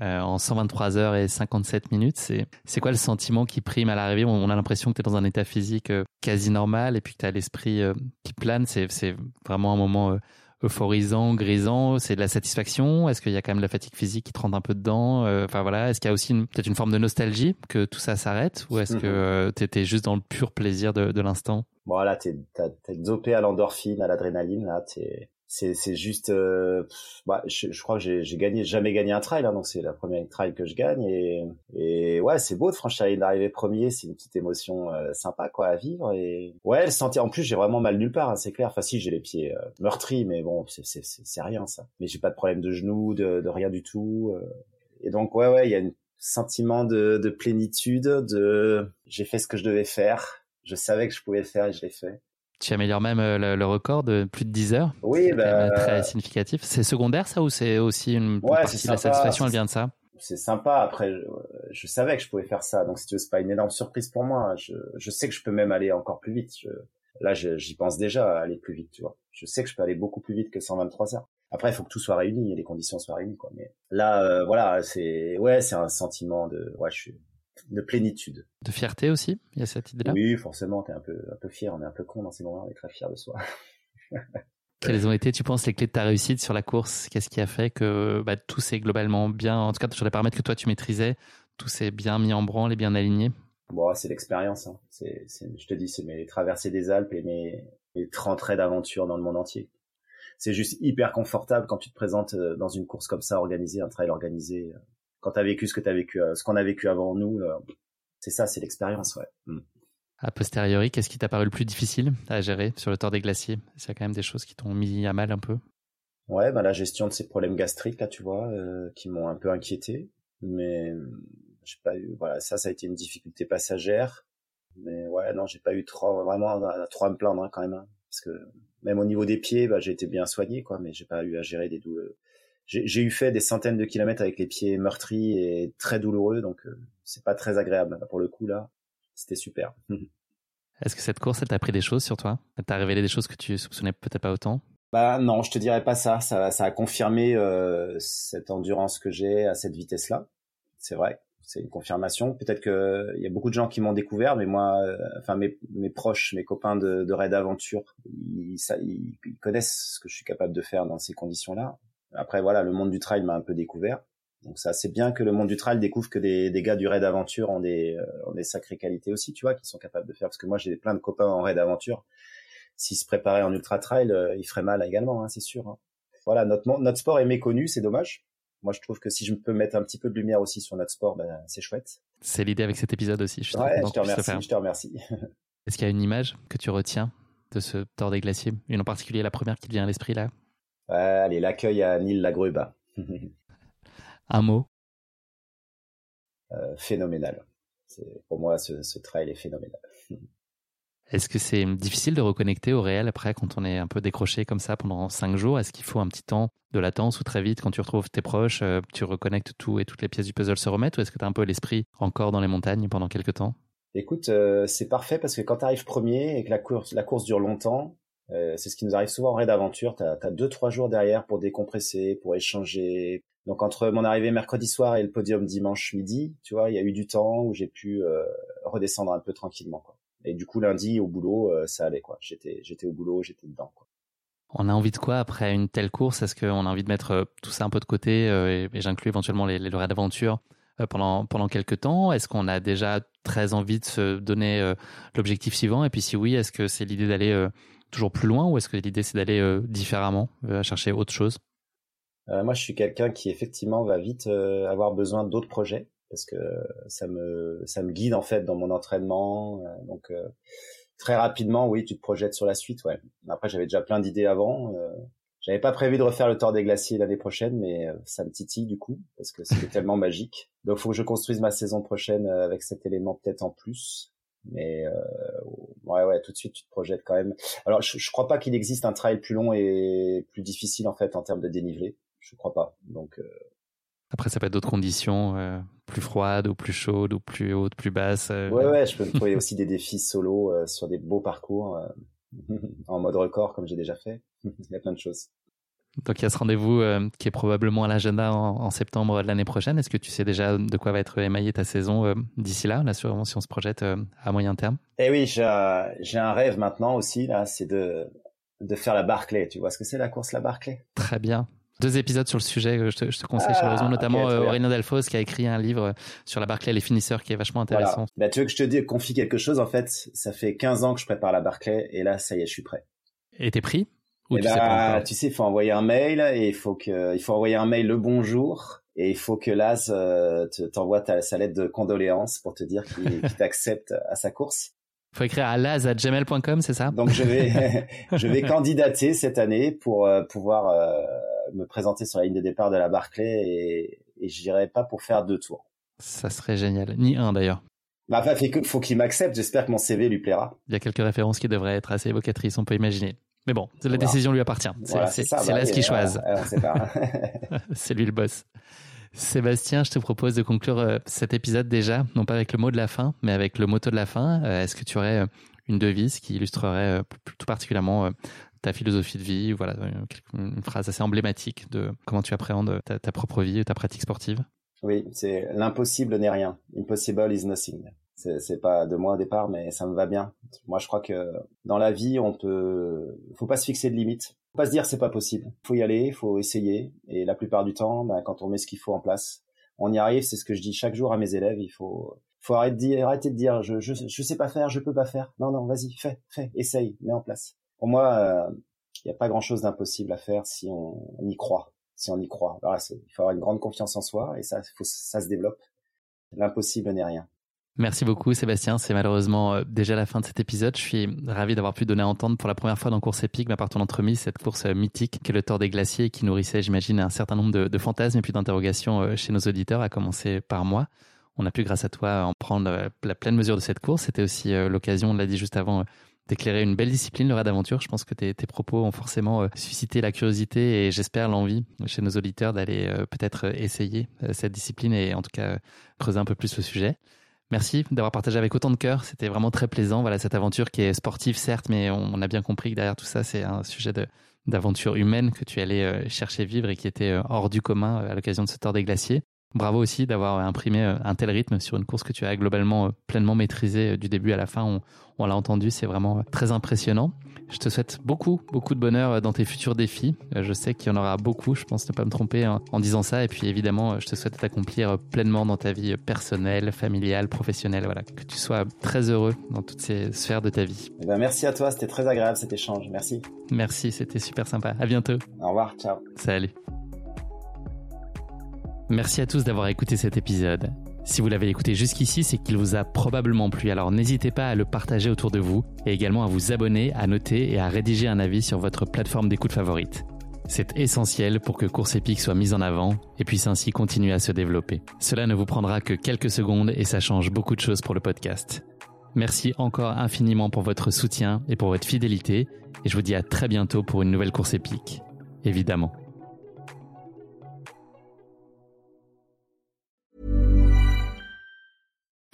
euh, en 123 heures et 57 minutes. C'est, quoi le sentiment qui prime à l'arrivée? On a l'impression que tu es dans un état physique euh, quasi normal et puis que tu as l'esprit qui plane. C'est vraiment un moment euphorisant, grisant C'est de la satisfaction? Est-ce qu'il y a quand même la fatigue physique qui te rentre un peu dedans? Euh, Enfin voilà, est-ce qu'il y a aussi peut-être une forme de nostalgie que tout ça s'arrête? Ou est-ce que euh, tu étais juste dans le pur plaisir de, de l'instant? Bon là, t'es, t'es dopé à l'endorphine, à l'adrénaline, là, t'es, c'est c'est juste euh, bah, je, je, crois que j'ai gagné jamais gagné un trail hein, donc c'est la première trail que je gagne et et ouais c'est beau de franchir une arrivée premier c'est une petite émotion euh, sympa quoi à vivre et ouais le sentir en plus j'ai vraiment mal nulle part hein, c'est clair enfin si j'ai les pieds euh, meurtris mais bon c'est c'est c'est rien ça mais j'ai pas de problème de genoux de de rien du tout euh. et donc ouais ouais il y a une sentiment de, de plénitude, de j'ai fait ce que je devais faire. Je savais que je pouvais le faire et je l'ai fait. Tu améliores même euh, le, record de plus de 10 heures. Oui, bah, très significatif. C'est secondaire ça ou c'est aussi une partie de la satisfaction Elle vient de ça? C'est sympa. Après, je, savais que je pouvais faire ça, donc si tu veux, c'est pas une énorme surprise pour moi. Je, je sais que je peux même aller encore plus vite. Je, là, j'y pense déjà à aller plus vite, tu vois. Je sais que je peux aller beaucoup plus vite que 123 heures. Après, il faut que tout soit réuni et les conditions soient réunies, quoi. Mais là, euh, voilà, c'est ouais, c'est un sentiment de ouais, je suis de plénitude. De fierté aussi, il y a cette idée-là? Oui, forcément, t'es un peu un peu fier, on est un peu con dans ces moments, on est très fier de soi. Quelles ont été, tu penses, les clés de ta réussite sur la course? Qu'est-ce qui a fait que bah, tout s'est globalement bien, en tout cas sur les paramètres que toi tu maîtrisais, tout s'est bien mis en branle et bien aligné? Bon, c'est l'expérience. Hein. C'est, je te dis, c'est mes traversées des Alpes et mes, mes 30 raids d'aventure dans le monde entier c'est juste hyper confortable quand tu te présentes euh, dans une course comme ça, organisée, un trail organisé. Euh, quand tu as vécu ce que tu as vécu, euh, ce qu'on a vécu avant nous, c'est ça, c'est l'expérience, ouais. Mm. A posteriori, qu'est-ce qui t'a paru le plus difficile à gérer sur le Tour des Glaciers? C'est quand même des choses qui t'ont mis à mal un peu? Ouais, bah la gestion de ces problèmes gastriques, là, tu vois, qui m'ont un peu inquiété. Mais j'ai pas eu, voilà, ça, ça a été une difficulté passagère. Mais ouais, non, j'ai pas eu trop, vraiment, trop à me plaindre hein, quand même. Hein, parce que même au niveau des pieds, bah, j'ai été bien soigné, quoi, mais j'ai pas eu à gérer des douleurs. J'ai eu fait des centaines de kilomètres avec les pieds meurtris et très douloureux, donc euh, c'est pas très agréable. Pour le coup, là, c'était super. Est-ce que cette course, elle t'a appris des choses sur toi? Elle t'a révélé des choses que tu soupçonnais peut-être pas autant? Bah non, je te dirais pas ça. Ça, ça a confirmé euh, cette endurance que j'ai à cette vitesse-là. C'est vrai c'est une confirmation. Peut-être que il y a beaucoup de gens qui m'ont découvert, mais moi, euh, enfin mes, mes proches, mes copains de, de raid aventure, ils, ça, ils, connaissent ce que je suis capable de faire dans ces conditions-là. Après voilà, le monde du trail m'a un peu découvert. Donc ça, c'est bien que le monde du trail découvre que des, des gars du raid aventure ont des, euh, ont des sacrées qualités aussi, tu vois, qui sont capables de faire. Parce que moi, j'ai plein de copains en raid aventure. S'ils se préparaient en ultra trail, euh, ils feraient mal également, hein, c'est sûr. Hein. Voilà, notre notre sport est méconnu, c'est dommage moi, je trouve que si je peux mettre un petit peu de lumière aussi sur notre sport, ben, c'est chouette. C'est l'idée avec cet épisode aussi. Je, ouais, je te remercie. Je te remercie. Est-ce qu'il y a une image que tu retiens de ce Tour des Glaciers? Une en particulier, la première qui te vient à l'esprit là? ouais, Allez, l'accueil à Nil Lagreba. un mot? Euh, Phénoménal. Pour moi, ce, ce trail est phénoménal. Est-ce que c'est difficile de reconnecter au réel après quand on est un peu décroché comme ça pendant cinq jours? Est-ce qu'il faut un petit temps de latence ou très vite quand tu retrouves tes proches, euh, tu reconnectes tout et toutes les pièces du puzzle se remettent? Ou est-ce que tu as un peu l'esprit encore dans les montagnes pendant quelques temps? Écoute, euh, c'est parfait parce que quand tu arrives premier et que la course, la course dure longtemps, euh, c'est ce qui nous arrive souvent en raid d'aventure, tu as, deux, trois jours derrière pour décompresser, pour échanger. Donc entre mon arrivée mercredi soir et le podium dimanche midi, tu vois, il y a eu du temps où j'ai pu redescendre un peu tranquillement. Quoi. Et du coup, lundi, au boulot, euh, ça allait, quoi. J'étais, au boulot, j'étais dedans, quoi. On a envie de quoi après une telle course? Est-ce qu'on a envie de mettre euh, tout ça un peu de côté euh, et, j'inclus éventuellement les, les d'aventure pendant pendant quelques temps? Est-ce qu'on a déjà très envie de se donner l'objectif suivant? Et puis si oui, est-ce que c'est l'idée d'aller toujours plus loin ou est-ce que l'idée c'est d'aller différemment, à chercher autre chose? Moi, je suis quelqu'un qui effectivement va vite avoir besoin d'autres projets parce que ça me guide en fait dans mon entraînement. Euh, donc euh, très rapidement, oui, tu te projettes sur la suite. Ouais. Après, j'avais déjà plein d'idées avant. Euh, j'avais pas prévu de refaire le Tour des Glaciers l'année prochaine, mais ça me titille du coup parce que c'est tellement magique. Donc, faut que je construise ma saison prochaine avec cet élément peut-être en plus. Mais euh, ouais, ouais, tout de suite, tu te projettes quand même. Alors, je, je crois pas qu'il existe un trail plus long et plus difficile en fait en termes de dénivelé. Je crois pas. Donc, euh, après, ça peut être d'autres conditions, euh, plus froides ou plus chaudes ou plus hautes, plus basses. Euh. Ouais, ouais, je peux me trouver aussi des défis solo euh, sur des beaux parcours en mode record comme j'ai déjà fait. il y a plein de choses. Donc il y a ce rendez-vous qui est probablement à l'agenda en, septembre de l'année prochaine. Est-ce que tu sais déjà de quoi va être émaillée ta saison d'ici là, là si on se projette à moyen terme? Eh oui, j'ai un rêve maintenant aussi là, c'est de de faire la Barclay. Tu vois ce que c'est la course la Barclay? Très bien deux épisodes sur le sujet, je te, je te conseille ah, chaleureusement, notamment okay, euh, Aurélien Delfos qui a écrit un livre sur la Barclay les finisseurs qui est vachement intéressant. Bah, tu veux que je te dise, confie quelque chose, en fait, ça fait 15 ans que je prépare la Barclay et là, ça y est, je suis prêt. Et t'es pris? Ou tu, sais pas tu sais, il faut envoyer un mail et il faut que, il faut envoyer un mail le bonjour et il faut que Laz euh, t'envoie sa lettre de condoléances pour te dire qu'il t'accepte à sa course. Faut écrire à laz@gmail.com, c'est ça? Donc je vais je vais candidater cette année pour euh, pouvoir euh, me présenter sur la ligne de départ de la Barclay et, et j'irai pas pour faire deux tours. Ça serait génial. Ni un d'ailleurs. Bah, il faut qu'il m'accepte. J'espère que mon CV lui plaira. Il y a quelques références qui devraient être assez évocatrices, on peut imaginer. Mais bon, la décision lui appartient. C'est bah là ce qu'il choisit. c'est lui le boss. Sébastien, je te propose de conclure euh, cet épisode déjà, non pas avec le mot de la fin, mais avec le motto de la fin. Euh, est-ce que tu aurais euh, une devise qui illustrerait tout particulièrement ta philosophie de vie, voilà, une phrase assez emblématique de comment tu appréhendes ta, ta propre vie et ta pratique sportive? Oui, c'est l'impossible n'est rien. Impossible is nothing. C'est pas de moi au départ, mais ça me va bien. Moi, je crois que dans la vie, on peut, faut pas se fixer de limites. Faut pas se dire c'est pas possible. Faut y aller, faut essayer. Et la plupart du temps, ben, quand on met ce qu'il faut en place, on y arrive. C'est ce que je dis chaque jour à mes élèves. Il faut, faut arrêter de dire, arrêter de dire, je, je, je sais pas faire, je peux pas faire. Non, non, vas-y, fais, fais, essaye, mets en place. Pour moi, il n'y a pas grand chose d'impossible à faire si on, y croit. Si on y croit. Il faut avoir une grande confiance en soi et ça, ça se développe. L'impossible n'est rien. Merci beaucoup Sébastien, c'est malheureusement euh, déjà la fin de cet épisode. Je suis ravi d'avoir pu donner à entendre pour la première fois dans Course épique, ma par ton entremise, cette course euh, mythique qui est le Tour des Glaciers qui nourrissait, j'imagine, un certain nombre de, fantasmes et puis d'interrogations euh, chez nos auditeurs, à commencer par moi. On a pu, grâce à toi, en prendre la pleine mesure de cette course. C'était aussi l'occasion, on l'a dit juste avant, d'éclairer une belle discipline, le raid d'aventure. Je pense que tes, propos ont forcément suscité la curiosité et j'espère l'envie chez nos auditeurs d'aller peut-être essayer cette discipline et en tout cas creuser un peu plus le sujet. Merci d'avoir partagé avec autant de cœur. C'était vraiment très plaisant. Voilà cette aventure qui est sportive certes, mais on a bien compris que derrière tout ça, c'est un sujet d'aventure humaine que tu allais euh, chercher vivre et qui était euh, hors du commun euh, à l'occasion de ce tour des glaciers. Bravo aussi d'avoir imprimé un tel rythme sur une course que tu as globalement pleinement maîtrisée du début à la fin. On, on l'a entendu, c'est vraiment très impressionnant. Je te souhaite beaucoup, beaucoup de bonheur dans tes futurs défis. Euh, je sais qu'il y en aura beaucoup, je pense ne pas me tromper en disant ça. Et puis évidemment, je te souhaite t'accomplir pleinement dans ta vie personnelle, familiale, professionnelle. Voilà, que tu sois très heureux dans toutes ces sphères de ta vie. Eh ben, merci à toi, c'était très agréable cet échange. Merci. Merci, c'était super sympa. À bientôt. Au revoir, ciao. Salut. Merci à tous d'avoir écouté cet épisode. Si vous l'avez écouté jusqu'ici, c'est qu'il vous a probablement plu, alors n'hésitez pas à le partager autour de vous et également à vous abonner, à noter et à rédiger un avis sur votre plateforme d'écoute favorite. C'est essentiel pour que Course Épique soit mise en avant et puisse ainsi continuer à se développer. Cela ne vous prendra que quelques secondes et ça change beaucoup de choses pour le podcast. Merci encore infiniment pour votre soutien et pour votre fidélité et je vous dis à très bientôt pour une nouvelle course épique. Évidemment.